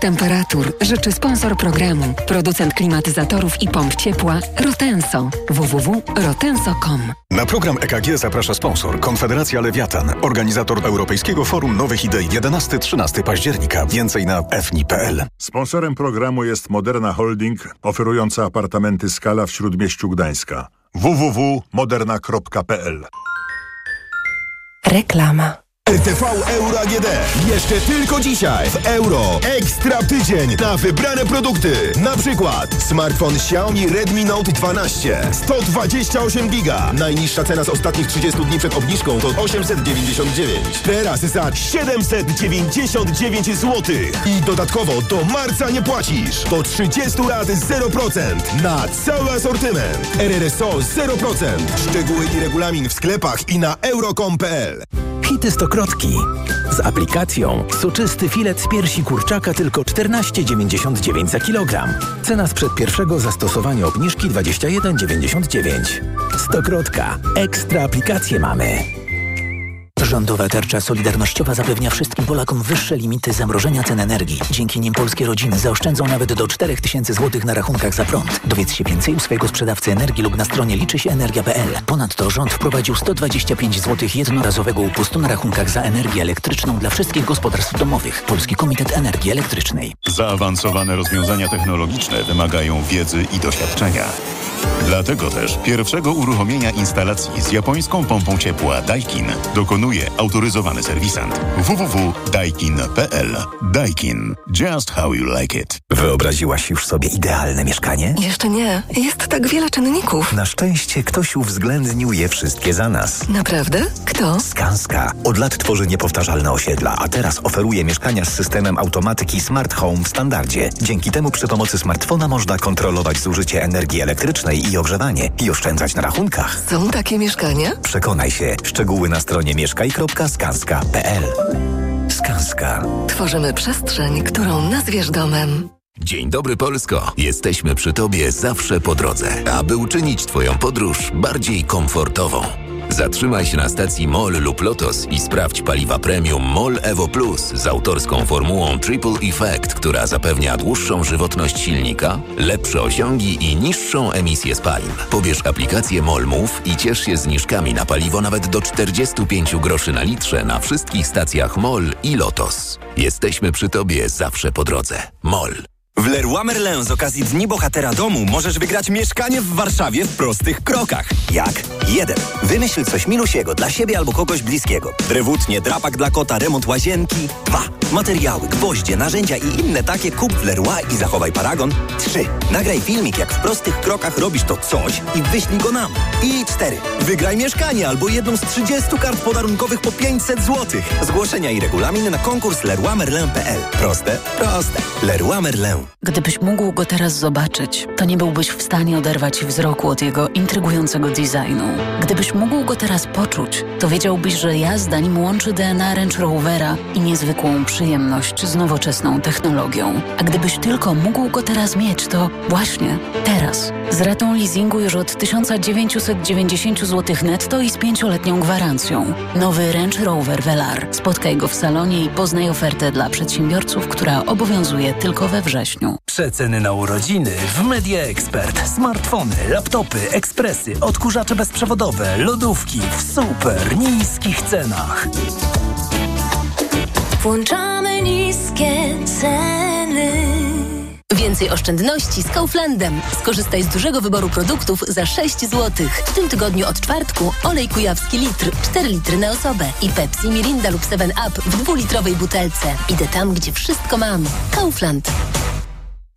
Temperatur życzy sponsor programu, producent klimatyzatorów i pomp ciepła Rotenso. www.rotenso.com Na program EKG zaprasza sponsor Konfederacja Lewiatan, organizator Europejskiego Forum Nowych Idei 11-13 października. Więcej na fni.pl. Sponsorem programu jest Moderna Holding, oferująca apartamenty Skala w Śródmieściu Gdańska. www.moderna.pl Reklama. RTV Euro AGD. Jeszcze tylko dzisiaj w Euro. Ekstra tydzień na wybrane produkty. Na przykład smartfon Xiaomi Redmi Note 12. 128 giga. Najniższa cena z ostatnich 30 dni przed obniżką to 899. Teraz za 799 zł. I dodatkowo do marca nie płacisz. Do 30 lat 0%. Na cały asortyment. RRSO 0%. Szczegóły i regulamin w sklepach i na euro.com.pl. Hity stokrotki. Z aplikacją soczysty filet z piersi kurczaka tylko 14,99 za kilogram. Cena sprzed pierwszego zastosowania obniżki 21,99. Stokrotka. Ekstra aplikacje mamy. Rządowa tarcza solidarnościowa zapewnia wszystkim Polakom wyższe limity zamrożenia cen energii. Dzięki nim polskie rodziny zaoszczędzą nawet do 4000 zł na rachunkach za prąd. Dowiedz się więcej u swojego sprzedawcy energii lub na stronie liczy się energia.pl. Ponadto rząd wprowadził 125 zł jednorazowego upustu na rachunkach za energię elektryczną dla wszystkich gospodarstw domowych. Polski Komitet Energii Elektrycznej. Zaawansowane rozwiązania technologiczne wymagają wiedzy i doświadczenia. Dlatego też pierwszego uruchomienia instalacji z japońską pompą ciepła Daikin dokonuje autoryzowany serwisant www.daikin.pl Daikin. Just how you like it. Wyobraziłaś już sobie idealne mieszkanie? Jeszcze nie. Jest tak wiele czynników. Na szczęście ktoś uwzględnił je wszystkie za nas. Naprawdę? Kto? Skanska. Od lat tworzy niepowtarzalne osiedla, a teraz oferuje mieszkania z systemem automatyki Smart Home w standardzie. Dzięki temu przy pomocy smartfona można kontrolować zużycie energii elektrycznej i ogrzewanie i oszczędzać na rachunkach. Są takie mieszkania? Przekonaj się. Szczegóły na stronie mieszkaj.skanska.pl Skanska. Tworzymy przestrzeń, którą nazwiesz domem. Dzień dobry Polsko. Jesteśmy przy Tobie zawsze po drodze, aby uczynić Twoją podróż bardziej komfortową. Zatrzymaj się na stacji MOL lub LOTOS i sprawdź paliwa premium MOL Evo Plus z autorską formułą Triple Effect, która zapewnia dłuższą żywotność silnika, lepsze osiągi i niższą emisję spalin. Pobierz aplikację MOL Move i ciesz się zniżkami na paliwo nawet do 45 groszy na litrze na wszystkich stacjach MOL i LOTOS. Jesteśmy przy Tobie zawsze po drodze. MOL. W Leroy Merlin z okazji Dni Bohatera Domu możesz wygrać mieszkanie w Warszawie w prostych krokach. Jak? 1. Wymyśl coś milusiego dla siebie albo kogoś bliskiego. Drewutnie, drapak dla kota, remont łazienki. 2. Materiały, gwoździe, narzędzia i inne takie kup w Leroy i zachowaj paragon. 3. Nagraj filmik, jak w prostych krokach robisz to coś i wyślij go nam. I 4. Wygraj mieszkanie albo jedną z 30 kart podarunkowych po 500 zł. Zgłoszenia i regulamin na konkurs leroymerlin.pl. Proste? Proste. Leroy Merlin. Gdybyś mógł go teraz zobaczyć, to nie byłbyś w stanie oderwać wzroku od jego intrygującego designu. Gdybyś mógł go teraz poczuć, to wiedziałbyś, że jazda nim łączy DNA Range Rovera i niezwykłą przyjemność z nowoczesną technologią. A gdybyś tylko mógł go teraz mieć, to właśnie teraz. Z ratą leasingu już od 1990 zł netto i z pięcioletnią gwarancją. Nowy Range Rover Velar. Spotkaj go w salonie i poznaj ofertę dla przedsiębiorców, która obowiązuje tylko we wrześniu. Przeceny na urodziny w Media Expert. Smartfony, laptopy, ekspresy, odkurzacze bezprzewodowe, lodówki w super niskich cenach. Włączamy niskie ceny. Więcej oszczędności z Kauflandem. Skorzystaj z dużego wyboru produktów za 6 zł. W tym tygodniu od czwartku olej kujawski litr, 4 litry na osobę i Pepsi, Mirinda lub 7up w dwulitrowej butelce. Idę tam, gdzie wszystko mam. Kaufland.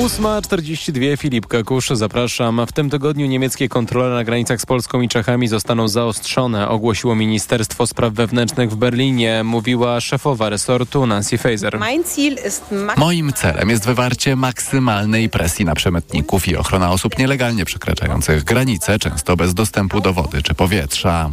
8.42 Filip Kakusz, zapraszam. W tym tygodniu niemieckie kontrole na granicach z Polską i Czechami zostaną zaostrzone, ogłosiło Ministerstwo Spraw Wewnętrznych w Berlinie, mówiła szefowa resortu Nancy Faeser. Moim celem jest wywarcie maksymalnej presji na przemytników i ochrona osób nielegalnie przekraczających granice, często bez dostępu do wody czy powietrza.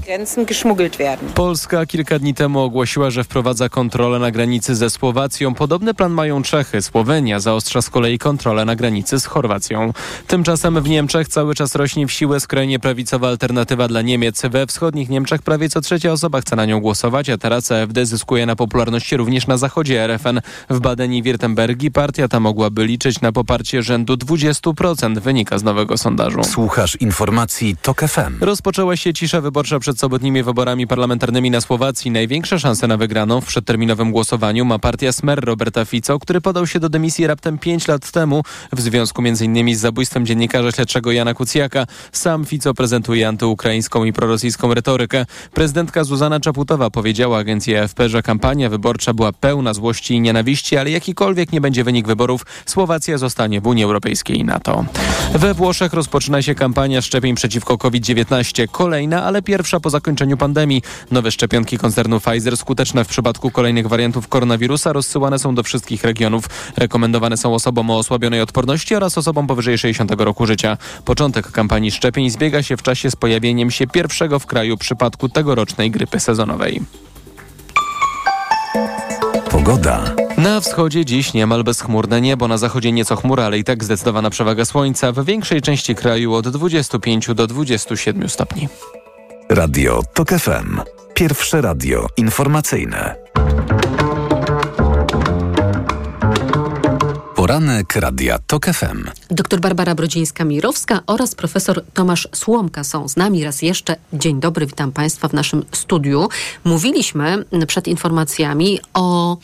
Polska kilka dni temu ogłosiła, że wprowadza kontrolę na granicy ze Słowacją. Podobny plan mają Czechy. Słowenia zaostrza z kolei kontrolę kontrolę na granicy z Chorwacją. Tymczasem w Niemczech cały czas rośnie w siłę skrajnie prawicowa alternatywa dla Niemiec. We wschodnich Niemczech prawie co trzecia osoba chce na nią głosować, a teraz AfD zyskuje na popularności również na zachodzie RFN. W Badeni Wirtembergi partia ta mogłaby liczyć na poparcie rzędu 20%, wynika z nowego sondażu. Słuchasz informacji TOK FM. Rozpoczęła się cisza wyborcza przed sobotnimi wyborami parlamentarnymi na Słowacji. Największe szanse na wygraną w przedterminowym głosowaniu ma partia Smer Roberta Fico, który podał się do dymisji raptem 5 lat temu w związku m.in. z zabójstwem dziennikarza śledczego Jana Kucjaka. Sam Fico prezentuje antyukraińską i prorosyjską retorykę. Prezydentka Zuzana Czaputowa powiedziała agencji AFP, że kampania wyborcza była pełna złości i nienawiści, ale jakikolwiek nie będzie wynik wyborów, Słowacja zostanie w Unii Europejskiej i NATO. We Włoszech rozpoczyna się kampania szczepień przeciwko COVID-19. Kolejna, ale pierwsza po zakończeniu pandemii. Nowe szczepionki koncernu Pfizer skuteczne w przypadku kolejnych wariantów koronawirusa rozsyłane są do wszystkich regionów. Rekomendowane są osobom o osłabionej odporności oraz osobom powyżej 60 roku życia. Początek kampanii szczepień zbiega się w czasie z pojawieniem się pierwszego w kraju przypadku tegorocznej grypy sezonowej. Pogoda. Na wschodzie dziś niemal bezchmurne niebo, na zachodzie nieco chmura, ale i tak zdecydowana przewaga słońca. W większej części kraju od 25 do 27 stopni. Radio TOK FM. Pierwsze radio informacyjne. Poranek Radia TOK FM. Doktor Barbara Brodzińska-Mirowska oraz profesor Tomasz Słomka są z nami raz jeszcze. Dzień dobry, witam Państwa w naszym studiu. Mówiliśmy przed informacjami o,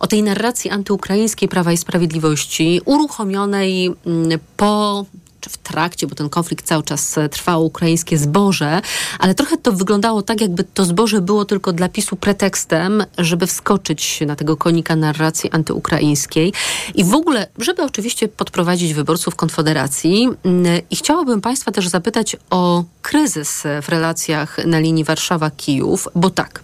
o tej narracji antyukraińskiej Prawa i Sprawiedliwości uruchomionej mm, po czy w trakcie, bo ten konflikt cały czas e, trwał, ukraińskie zboże, ale trochę to wyglądało tak, jakby to zboże było tylko dla PiSu pretekstem, żeby wskoczyć na tego konika narracji antyukraińskiej i w ogóle, żeby oczywiście podprowadzić wyborców Konfederacji. Mm, I chciałabym Państwa też zapytać o kryzys w relacjach na linii Warszawa-Kijów, bo tak,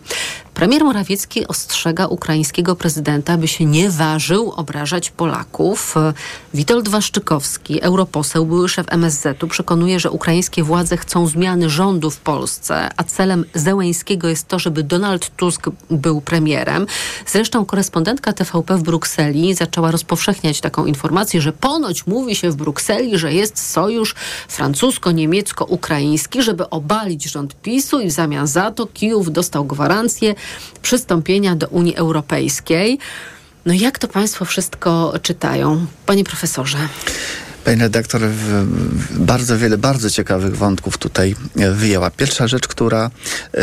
Premier Morawiecki ostrzega ukraińskiego prezydenta, by się nie ważył obrażać Polaków. Witold Waszczykowski, europoseł, były szef MSZ-u, przekonuje, że ukraińskie władze chcą zmiany rządu w Polsce, a celem Zełęńskiego jest to, żeby Donald Tusk był premierem. Zresztą korespondentka TVP w Brukseli zaczęła rozpowszechniać taką informację, że ponoć mówi się w Brukseli, że jest sojusz francusko-niemiecko-ukraiński, żeby obalić rząd PiSu i w zamian za to Kijów dostał gwarancję przystąpienia do Unii Europejskiej. No jak to Państwo wszystko czytają? Panie profesorze. Pani redaktor bardzo wiele bardzo ciekawych wątków tutaj e, wyjęła. Pierwsza rzecz, która e,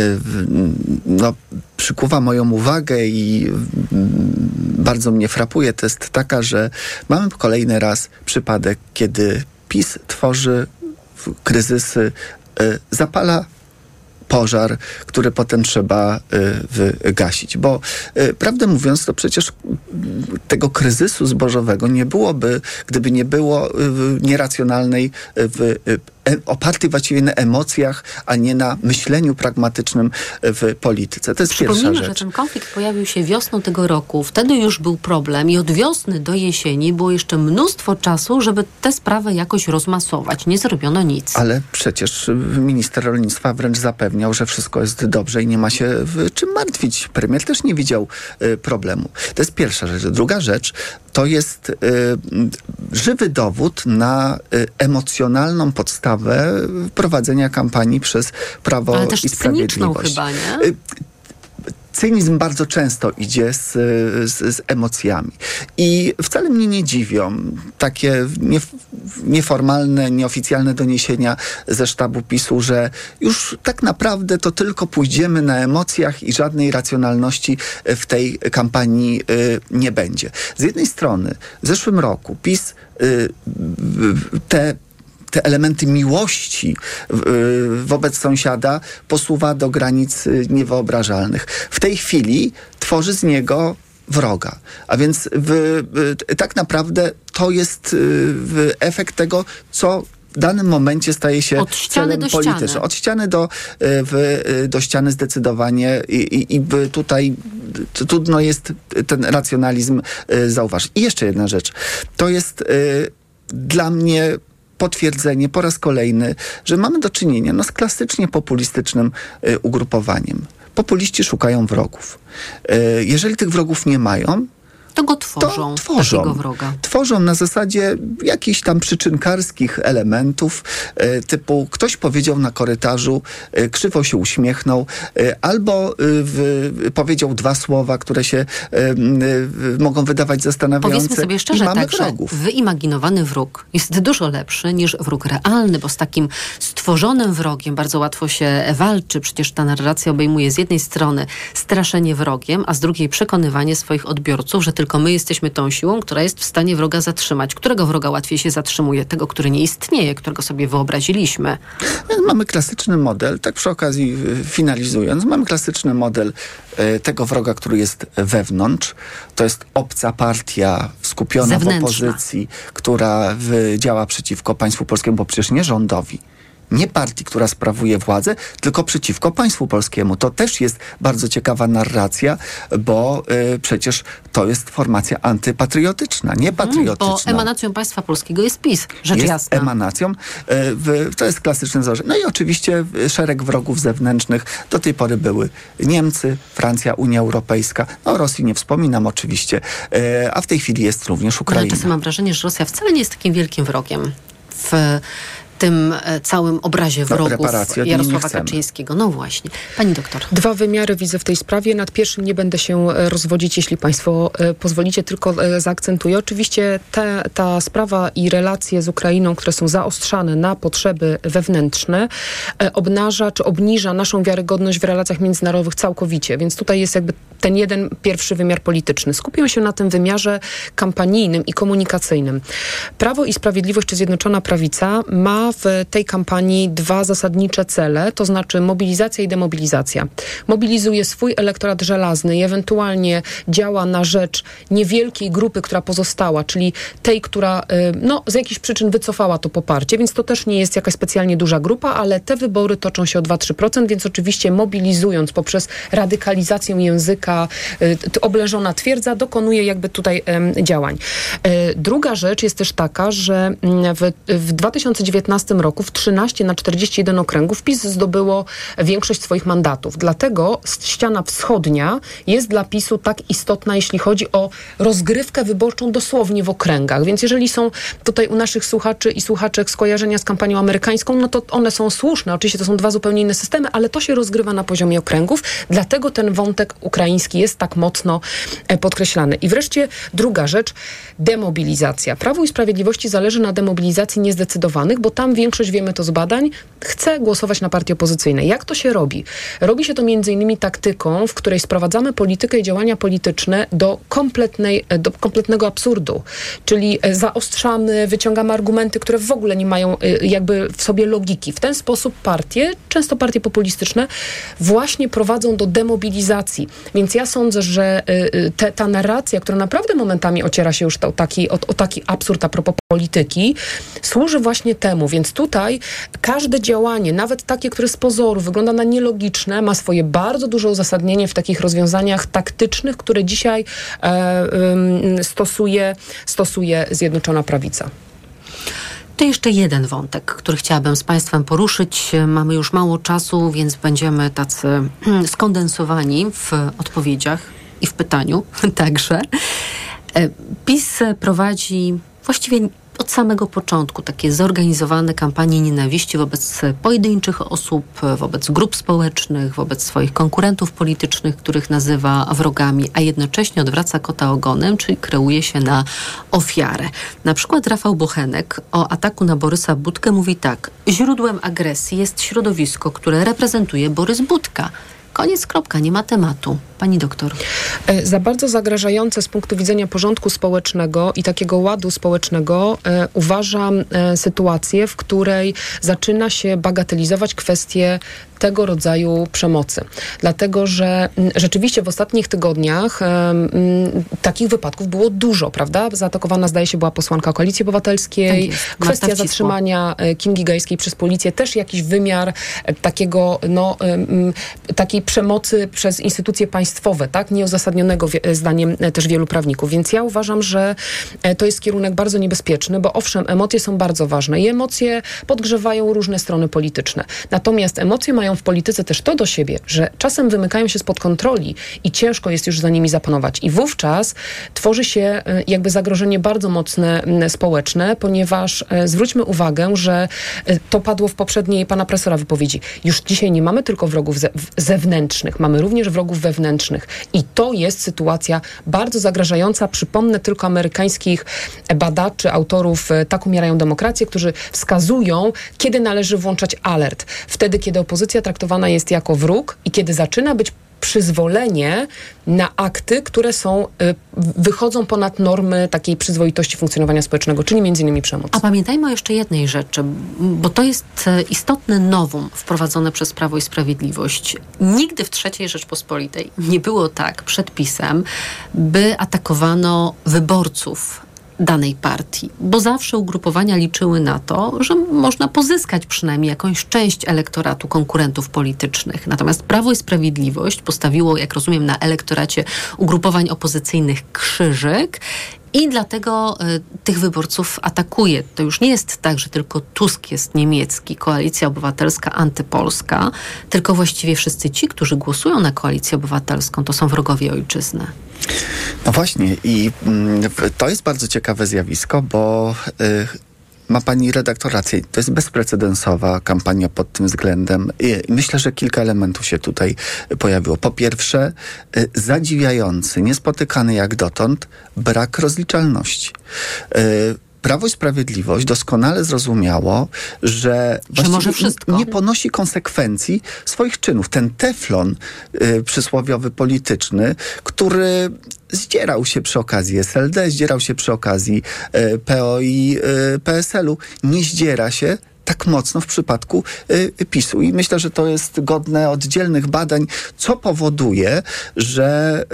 no, przykuwa moją uwagę i bardzo mnie frapuje, to jest taka, że mamy kolejny raz przypadek, kiedy PiS tworzy kryzysy, e, zapala pożar, który potem trzeba y, wygasić. Bo y, prawdę mówiąc, to przecież tego kryzysu zbożowego nie byłoby, gdyby nie było y, nieracjonalnej w E, oparty właściwie na emocjach, a nie na myśleniu pragmatycznym w polityce. To jest pierwsza rzecz. że ten konflikt pojawił się wiosną tego roku. Wtedy już był problem i od wiosny do jesieni było jeszcze mnóstwo czasu, żeby tę sprawę jakoś rozmasować. Nie zrobiono nic. Ale przecież minister rolnictwa wręcz zapewniał, że wszystko jest dobrze i nie ma się czym martwić. Premier też nie widział y, problemu. To jest pierwsza rzecz. Druga rzecz to jest y, żywy dowód na y, emocjonalną podstawę podstawę prowadzenia kampanii przez Prawo Ale też i Sprawiedliwość. Chyba, nie? Cynizm bardzo często idzie z, z, z, emocjami. I wcale mnie nie dziwią takie nie, nieformalne, nieoficjalne doniesienia ze sztabu PiSu, że już tak naprawdę to tylko pójdziemy na emocjach i żadnej racjonalności w tej kampanii y, nie będzie. Z jednej strony w zeszłym roku PiS y, te te elementy miłości wobec sąsiada posuwa do granic y, niewyobrażalnych. W tej chwili tworzy z niego wroga. A więc w, tak naprawdę to jest y, efekt tego, co w danym momencie staje się Od celem politycznym. Od ściany do, y, w, do ściany zdecydowanie i, i, i tutaj trudno jest ten racjonalizm zauważyć. I jeszcze jedna rzecz. To jest dla mnie potwierdzenie po raz kolejny, że mamy do czynienia no, z klasycznie populistycznym y, ugrupowaniem. Populiści szukają wrogów. Y, jeżeli tych wrogów nie mają, To go tworzą, to tworzą. takiego wroga. Tworzą na zasadzie jakichś tam przyczynkarskich elementów, e, typu ktoś powiedział na korytarzu, e, krzywo się uśmiechnął, e, albo w, powiedział dwa słowa, które się mogą wydawać zastanawiające. Powiedzmy sobie szczerze, tak, wrogów. wyimaginowany wróg jest dużo lepszy niż wróg realny, bo z takim stworzonym wrogiem bardzo łatwo się walczy. Przecież ta narracja obejmuje z jednej strony straszenie wrogiem, a z drugiej przekonywanie swoich odbiorców, że tylko my jesteśmy tą siłą, która jest w stanie wroga zatrzymać. Którego wroga łatwiej się zatrzymuje? Tego, który nie istnieje, którego sobie wyobraziliśmy. Mamy klasyczny model, tak przy okazji finalizując, mamy klasyczny model e, tego wroga, który jest wewnątrz. To jest obca partia skupiona Zewnętrzna. w opozycji, która w, działa przeciwko państwu polskiemu, bo przecież nie rządowi nie partii, która sprawuje władzę, tylko przeciwko państwu polskiemu. To też jest bardzo ciekawa narracja, bo y, przecież to jest formacja antypatriotyczna, nie patriotyczna. Mm, bo emanacją państwa polskiego jest PiS, rzecz jest jasna. emanacją. Y, w, to jest klasyczne założenie. No i oczywiście y, szereg wrogów zewnętrznych. Do tej pory były Niemcy, Francja, Unia Europejska. No o Rosji nie wspominam oczywiście, y, a w tej chwili jest również Ukraina. No, czasem mam wrażenie, że Rosja wcale nie jest takim wielkim wrogiem. W tym e, całym obrazie No, wrogów Jarosława. Kaczyńskiego. No właśnie. Pani doktor. Dwa wymiary widzę w tej sprawie. Nad pierwszym nie będę się e, rozwodzić, jeśli Państwo e, pozwolicie, tylko zaakcentuję. Oczywiście te, ta sprawa i relacje z Ukrainą, które są zaostrzane na potrzeby wewnętrzne, obnaża czy obniża naszą wiarygodność w relacjach międzynarodowych całkowicie. Więc tutaj jest jakby ten jeden pierwszy wymiar polityczny. Skupię się na tym wymiarze kampanijnym i komunikacyjnym. Prawo i Sprawiedliwość czy Zjednoczona Prawica ma w tej kampanii dwa zasadnicze cele, to znaczy mobilizacja i demobilizacja. Mobilizuje swój elektorat żelazny i ewentualnie działa na rzecz niewielkiej grupy, która pozostała, czyli tej, która y, no, z jakichś przyczyn wycofała to poparcie, więc to też nie jest jakaś specjalnie duża grupa, ale te wybory toczą się o 2-3%, więc oczywiście mobilizując poprzez radykalizację języka, y, obleżona twierdza, dokonuje jakby tutaj działań. Y, Druga rzecz jest też taka, że mm, w, w 2019 roku w 13 na 41 okręgów PiS zdobyło większość swoich mandatów. Dlatego ściana wschodnia jest dla PiSu tak istotna, jeśli chodzi o rozgrywkę wyborczą dosłownie w okręgach. Więc jeżeli są tutaj u naszych słuchaczy i słuchaczek skojarzenia z kampanią amerykańską, no to one są słuszne. Oczywiście to są dwa zupełnie inne systemy, ale to się rozgrywa na poziomie okręgów. Dlatego ten wątek ukraiński jest tak mocno e, podkreślany. I wreszcie druga rzecz, demobilizacja. Prawu i Sprawiedliwości zależy na demobilizacji niezdecydowanych, bo tam większość, wiemy to z badań, chce głosować na partie opozycyjne. Jak to się robi? Robi się to między innymi taktyką, w której sprowadzamy politykę i działania polityczne do, kompletnej, e, do kompletnego absurdu. Czyli e, zaostrzamy, wyciągamy argumenty, które w ogóle nie mają e, jakby w sobie logiki. W ten sposób partie, często partie populistyczne, właśnie prowadzą do demobilizacji. Więc ja sądzę, że te, ta narracja, która naprawdę momentami ociera się już to, taki, o, o taki absurd a propos polityki, służy właśnie temu. Więc tutaj każde działanie, nawet takie, które z pozoru wygląda na nielogiczne, ma swoje bardzo duże uzasadnienie w takich rozwiązaniach taktycznych, które dzisiaj e, stosuje, stosuje Zjednoczona Prawica. To jeszcze jeden wątek, który chciałabym z Państwem poruszyć. Mamy już mało czasu, więc będziemy tacy hmm, skondensowani w odpowiedziach i w pytaniu także. E, PiS prowadzi właściwie od samego początku takie zorganizowane kampanie nienawiści wobec pojedynczych osób, wobec grup społecznych, wobec swoich konkurentów politycznych, których nazywa wrogami, a jednocześnie odwraca kota ogonem, czyli kreuje się na ofiarę. Na przykład Rafał Bochenek o ataku na Borysa Budkę mówi tak. Źródłem agresji jest środowisko, które reprezentuje Borys Budka. Koniec, kropka, nie ma tematu. Pani doktor. E, Za bardzo zagrażające z punktu widzenia porządku społecznego i takiego ładu społecznego e, uważam e, sytuację, w której zaczyna się bagatelizować kwestie tego rodzaju przemocy. Dlatego, że mm, rzeczywiście w ostatnich tygodniach em, mm, takich wypadków było dużo, prawda? Zaatakowana zdaje się była posłanka Koalicji Obywatelskiej. Tak Kwestia zatrzymania e, Kingi Gajskiej przez policję, też jakiś wymiar e, takiego, no, em, takiej przemocy przez instytucje państwowe, tak, nieuzasadnionego zdaniem też wielu prawników. Więc ja uważam, że to jest kierunek bardzo niebezpieczny, bo owszem, emocje są bardzo ważne i emocje podgrzewają różne strony polityczne. Natomiast emocje mają w polityce też to do siebie, że czasem wymykają się spod kontroli i ciężko jest już za nimi zapanować. I wówczas tworzy się jakby zagrożenie bardzo mocne społeczne, ponieważ zwróćmy uwagę, że to padło w poprzedniej pana profesora wypowiedzi. Już dzisiaj nie mamy tylko wrogów zewnętrznych, mamy również wrogów wewnętrznych. I to jest sytuacja bardzo zagrażająca. Przypomnę tylko amerykańskich badaczy, autorów e, Tak umierają demokracje, którzy wskazują, kiedy należy włączać alert. Wtedy, kiedy opozycja traktowana jest jako wróg i kiedy zaczyna być przyzwolenie na akty, które są, y, wychodzą ponad normy takiej przyzwoitości funkcjonowania społecznego, czyli między innymi przemoc. A pamiętajmy o jeszcze jednej rzeczy, bo to jest e, istotne nowum wprowadzone przez Prawo i Sprawiedliwość. Nigdy w III Rzeczpospolitej nie było tak przed pisem, by atakowano wyborców danej partii, bo zawsze ugrupowania liczyły na to, że można pozyskać przynajmniej jakąś część elektoratu konkurentów politycznych. Natomiast Prawo i Sprawiedliwość postawiło, jak rozumiem, na elektoracie ugrupowań opozycyjnych krzyżyk i dlatego y, tych wyborców atakuje. To już nie jest tak, że tylko Tusk jest niemiecki, koalicja obywatelska antypolska, tylko właściwie wszyscy ci, którzy głosują na koalicję obywatelską, to są wrogowie ojczyzny. No właśnie i mm, to jest bardzo ciekawe zjawisko, bo y, ma pani redaktor rację. To jest bezprecedensowa kampania pod tym względem. I myślę, że kilka elementów się tutaj pojawiło. Po pierwsze, y, zadziwiający, niespotykany jak dotąd brak rozliczalności. Y, Prawo i Sprawiedliwość doskonale zrozumiało, że, że może wszystko. nie ponosi konsekwencji swoich czynów. Ten teflon y, przysłowiowy polityczny, który zdzierał się przy okazji SLD, zdzierał się przy okazji y, PO i y, PSL-u, nie zdziera się tak mocno w przypadku y, PiSu. I myślę, że to jest godne oddzielnych badań, co powoduje, że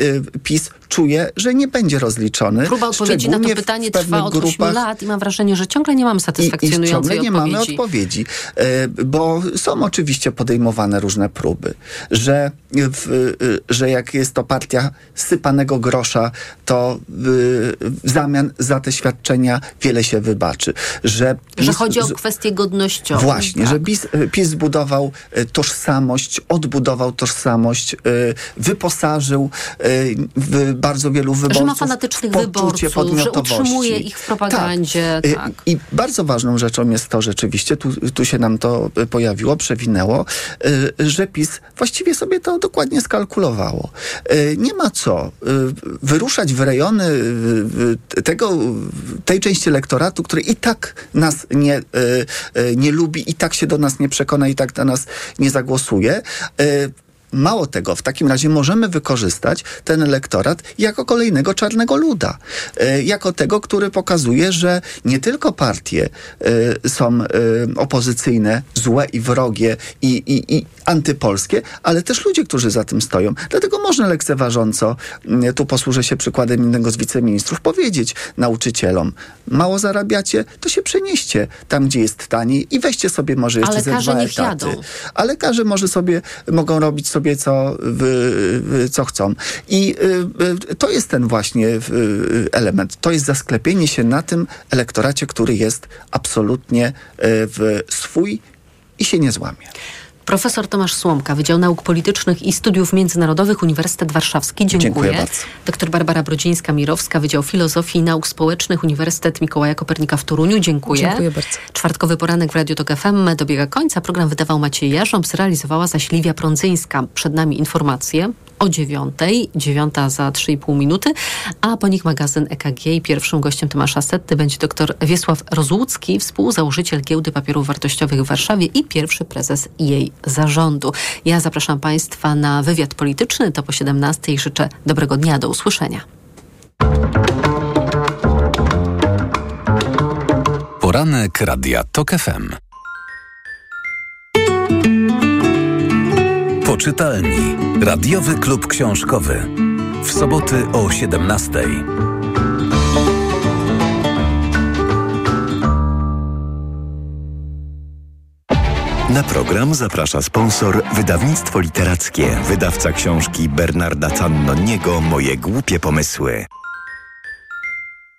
y, y, PiS czuje, że nie będzie rozliczony. Próba odpowiedzi na to pytanie trwa od grupach. 8 lat i mam wrażenie, że ciągle nie mamy satysfakcjonującej I, i ciągle nie odpowiedzi. mamy odpowiedzi, bo są oczywiście podejmowane różne próby, że, w, że jak jest to partia sypanego grosza, to w zamian za te świadczenia wiele się wybaczy. Że, PiS, że chodzi o kwestie godnościowe. Właśnie, tak. że PiS, PiS zbudował tożsamość, odbudował tożsamość, wyposażył w bardzo wielu wyborców. Że ma fanatycznych wyborców, że utrzymuje ich w propagandzie. Tak. tak. I bardzo ważną rzeczą jest to rzeczywiście, tu, tu się nam to pojawiło, przewinęło, że PiS właściwie sobie to dokładnie skalkulowało. Nie ma co wyruszać w rejony tego, tej części elektoratu, który i tak nas nie, nie lubi, i tak się do nas nie przekona, i tak do nas nie zagłosuje Mało tego, w takim razie możemy wykorzystać ten elektorat jako kolejnego czarnego luda. E, jako tego, który pokazuje, że nie tylko partie e, są e, opozycyjne, złe i wrogie i, i, i antypolskie, ale też ludzie, którzy za tym stoją. Dlatego można lekceważąco, mm, tu posłużę się przykładem innego z wiceministrów, powiedzieć nauczycielom, mało zarabiacie, to się przenieście tam, gdzie jest taniej i weźcie sobie może jeszcze ale ze dwa etaty. Jadą. A lekarze może sobie, mogą robić sobie co, w, co chcą. I y, y, to jest ten właśnie y, element. To jest zasklepienie się na tym elektoracie, który jest absolutnie swój i się nie złamie. Profesor Tomasz Słomka, Wydział Nauk Politycznych i Studiów Międzynarodowych Uniwersytet Warszawski. Dziękuję. Dziękuję bardzo. Doktor Barbara Brodzińska-Mirowska, Wydział Filozofii i Nauk Społecznych Uniwersytet Mikołaja Kopernika w Toruniu. Dziękuję. Dziękuję bardzo. Czwartkowy poranek w Radiu Tok FM dobiega końca. Program wydawał Maciej Jarząb, zrealizowała zaś Liwia Prądzyńska. Przed nami informacje o dziewiątej, dziewiąta za 3,5 minuty, a po nich magazyn EKG i pierwszym gościem Tomasza Setty będzie dr Wiesław Rozłucki, współzałożyciel Giełdy Papierów Wartościowych w Warszawie i pierwszy prezes jej zarządu. Ja zapraszam Państwa na wywiad polityczny, to po 17 i życzę dobrego dnia, do usłyszenia. Poranek Radia TOK FM. Poczytalni. Radiowy klub książkowy. W soboty o 17. Na program zaprasza sponsor Wydawnictwo Literackie, wydawca książki Bernarda Cannoniego Moje głupie pomysły.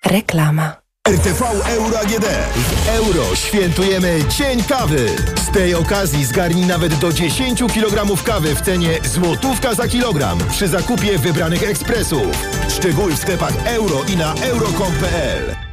Reklama. RTV Euro AGD. W euro świętujemy Dzień Kawy. Z tej okazji zgarnij nawet do 10 kg kawy w cenie złotówka za kilogram przy zakupie wybranych ekspresów. Szczegóły w sklepach euro i na euro.com.pl.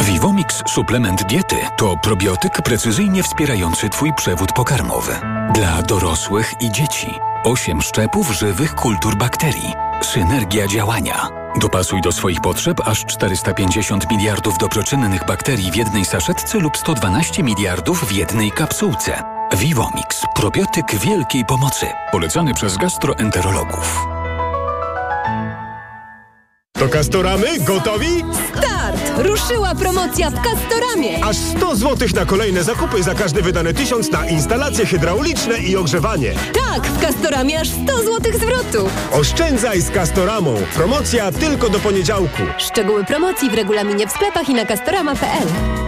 Vivomix suplement diety to probiotyk precyzyjnie wspierający Twój przewód pokarmowy. Dla dorosłych i dzieci. 8 szczepów żywych kultur bakterii. Synergia działania. Dopasuj do swoich potrzeb aż 450 miliardów dobroczynnych bakterii w jednej saszetce lub 112 miliardów w jednej kapsułce. Vivomix. Probiotyk wielkiej pomocy. Polecany przez gastroenterologów. To Kastoramy? Gotowi? Start! Ruszyła promocja w Kastoramie. Aż 100 zł na kolejne zakupy za każdy wydany tysiąc na instalacje hydrauliczne i ogrzewanie. Tak, w Kastoramie aż 100 zł zwrotu. Oszczędzaj z Kastoramą. Promocja tylko do poniedziałku. Szczegóły promocji w regulaminie w sklepach i na castorama.pl.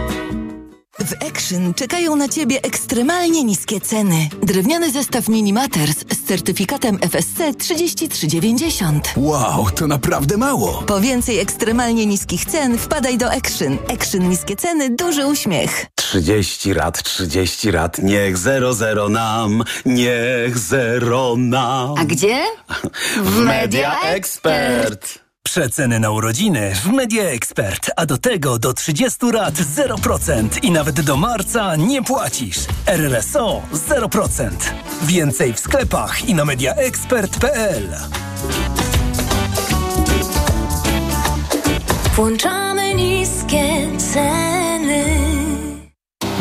W Action czekają na Ciebie ekstremalnie niskie ceny. Drewniany zestaw Minimaters z certyfikatem FSC 3390. Wow, to naprawdę mało. Po więcej ekstremalnie niskich cen wpadaj do Action. Action niskie ceny, duży uśmiech. 30 rat, 30 rat, niech zero zero nam, niech zero nam. A gdzie? W Media Expert. Przeceny na urodziny w Media Expert, a do tego do 30 lat 0% i nawet do marca nie płacisz. RRSO 0%. Więcej w sklepach i na mediaexpert.pl. Włączamy niskie ceny.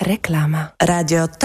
Reklama. Radio TOK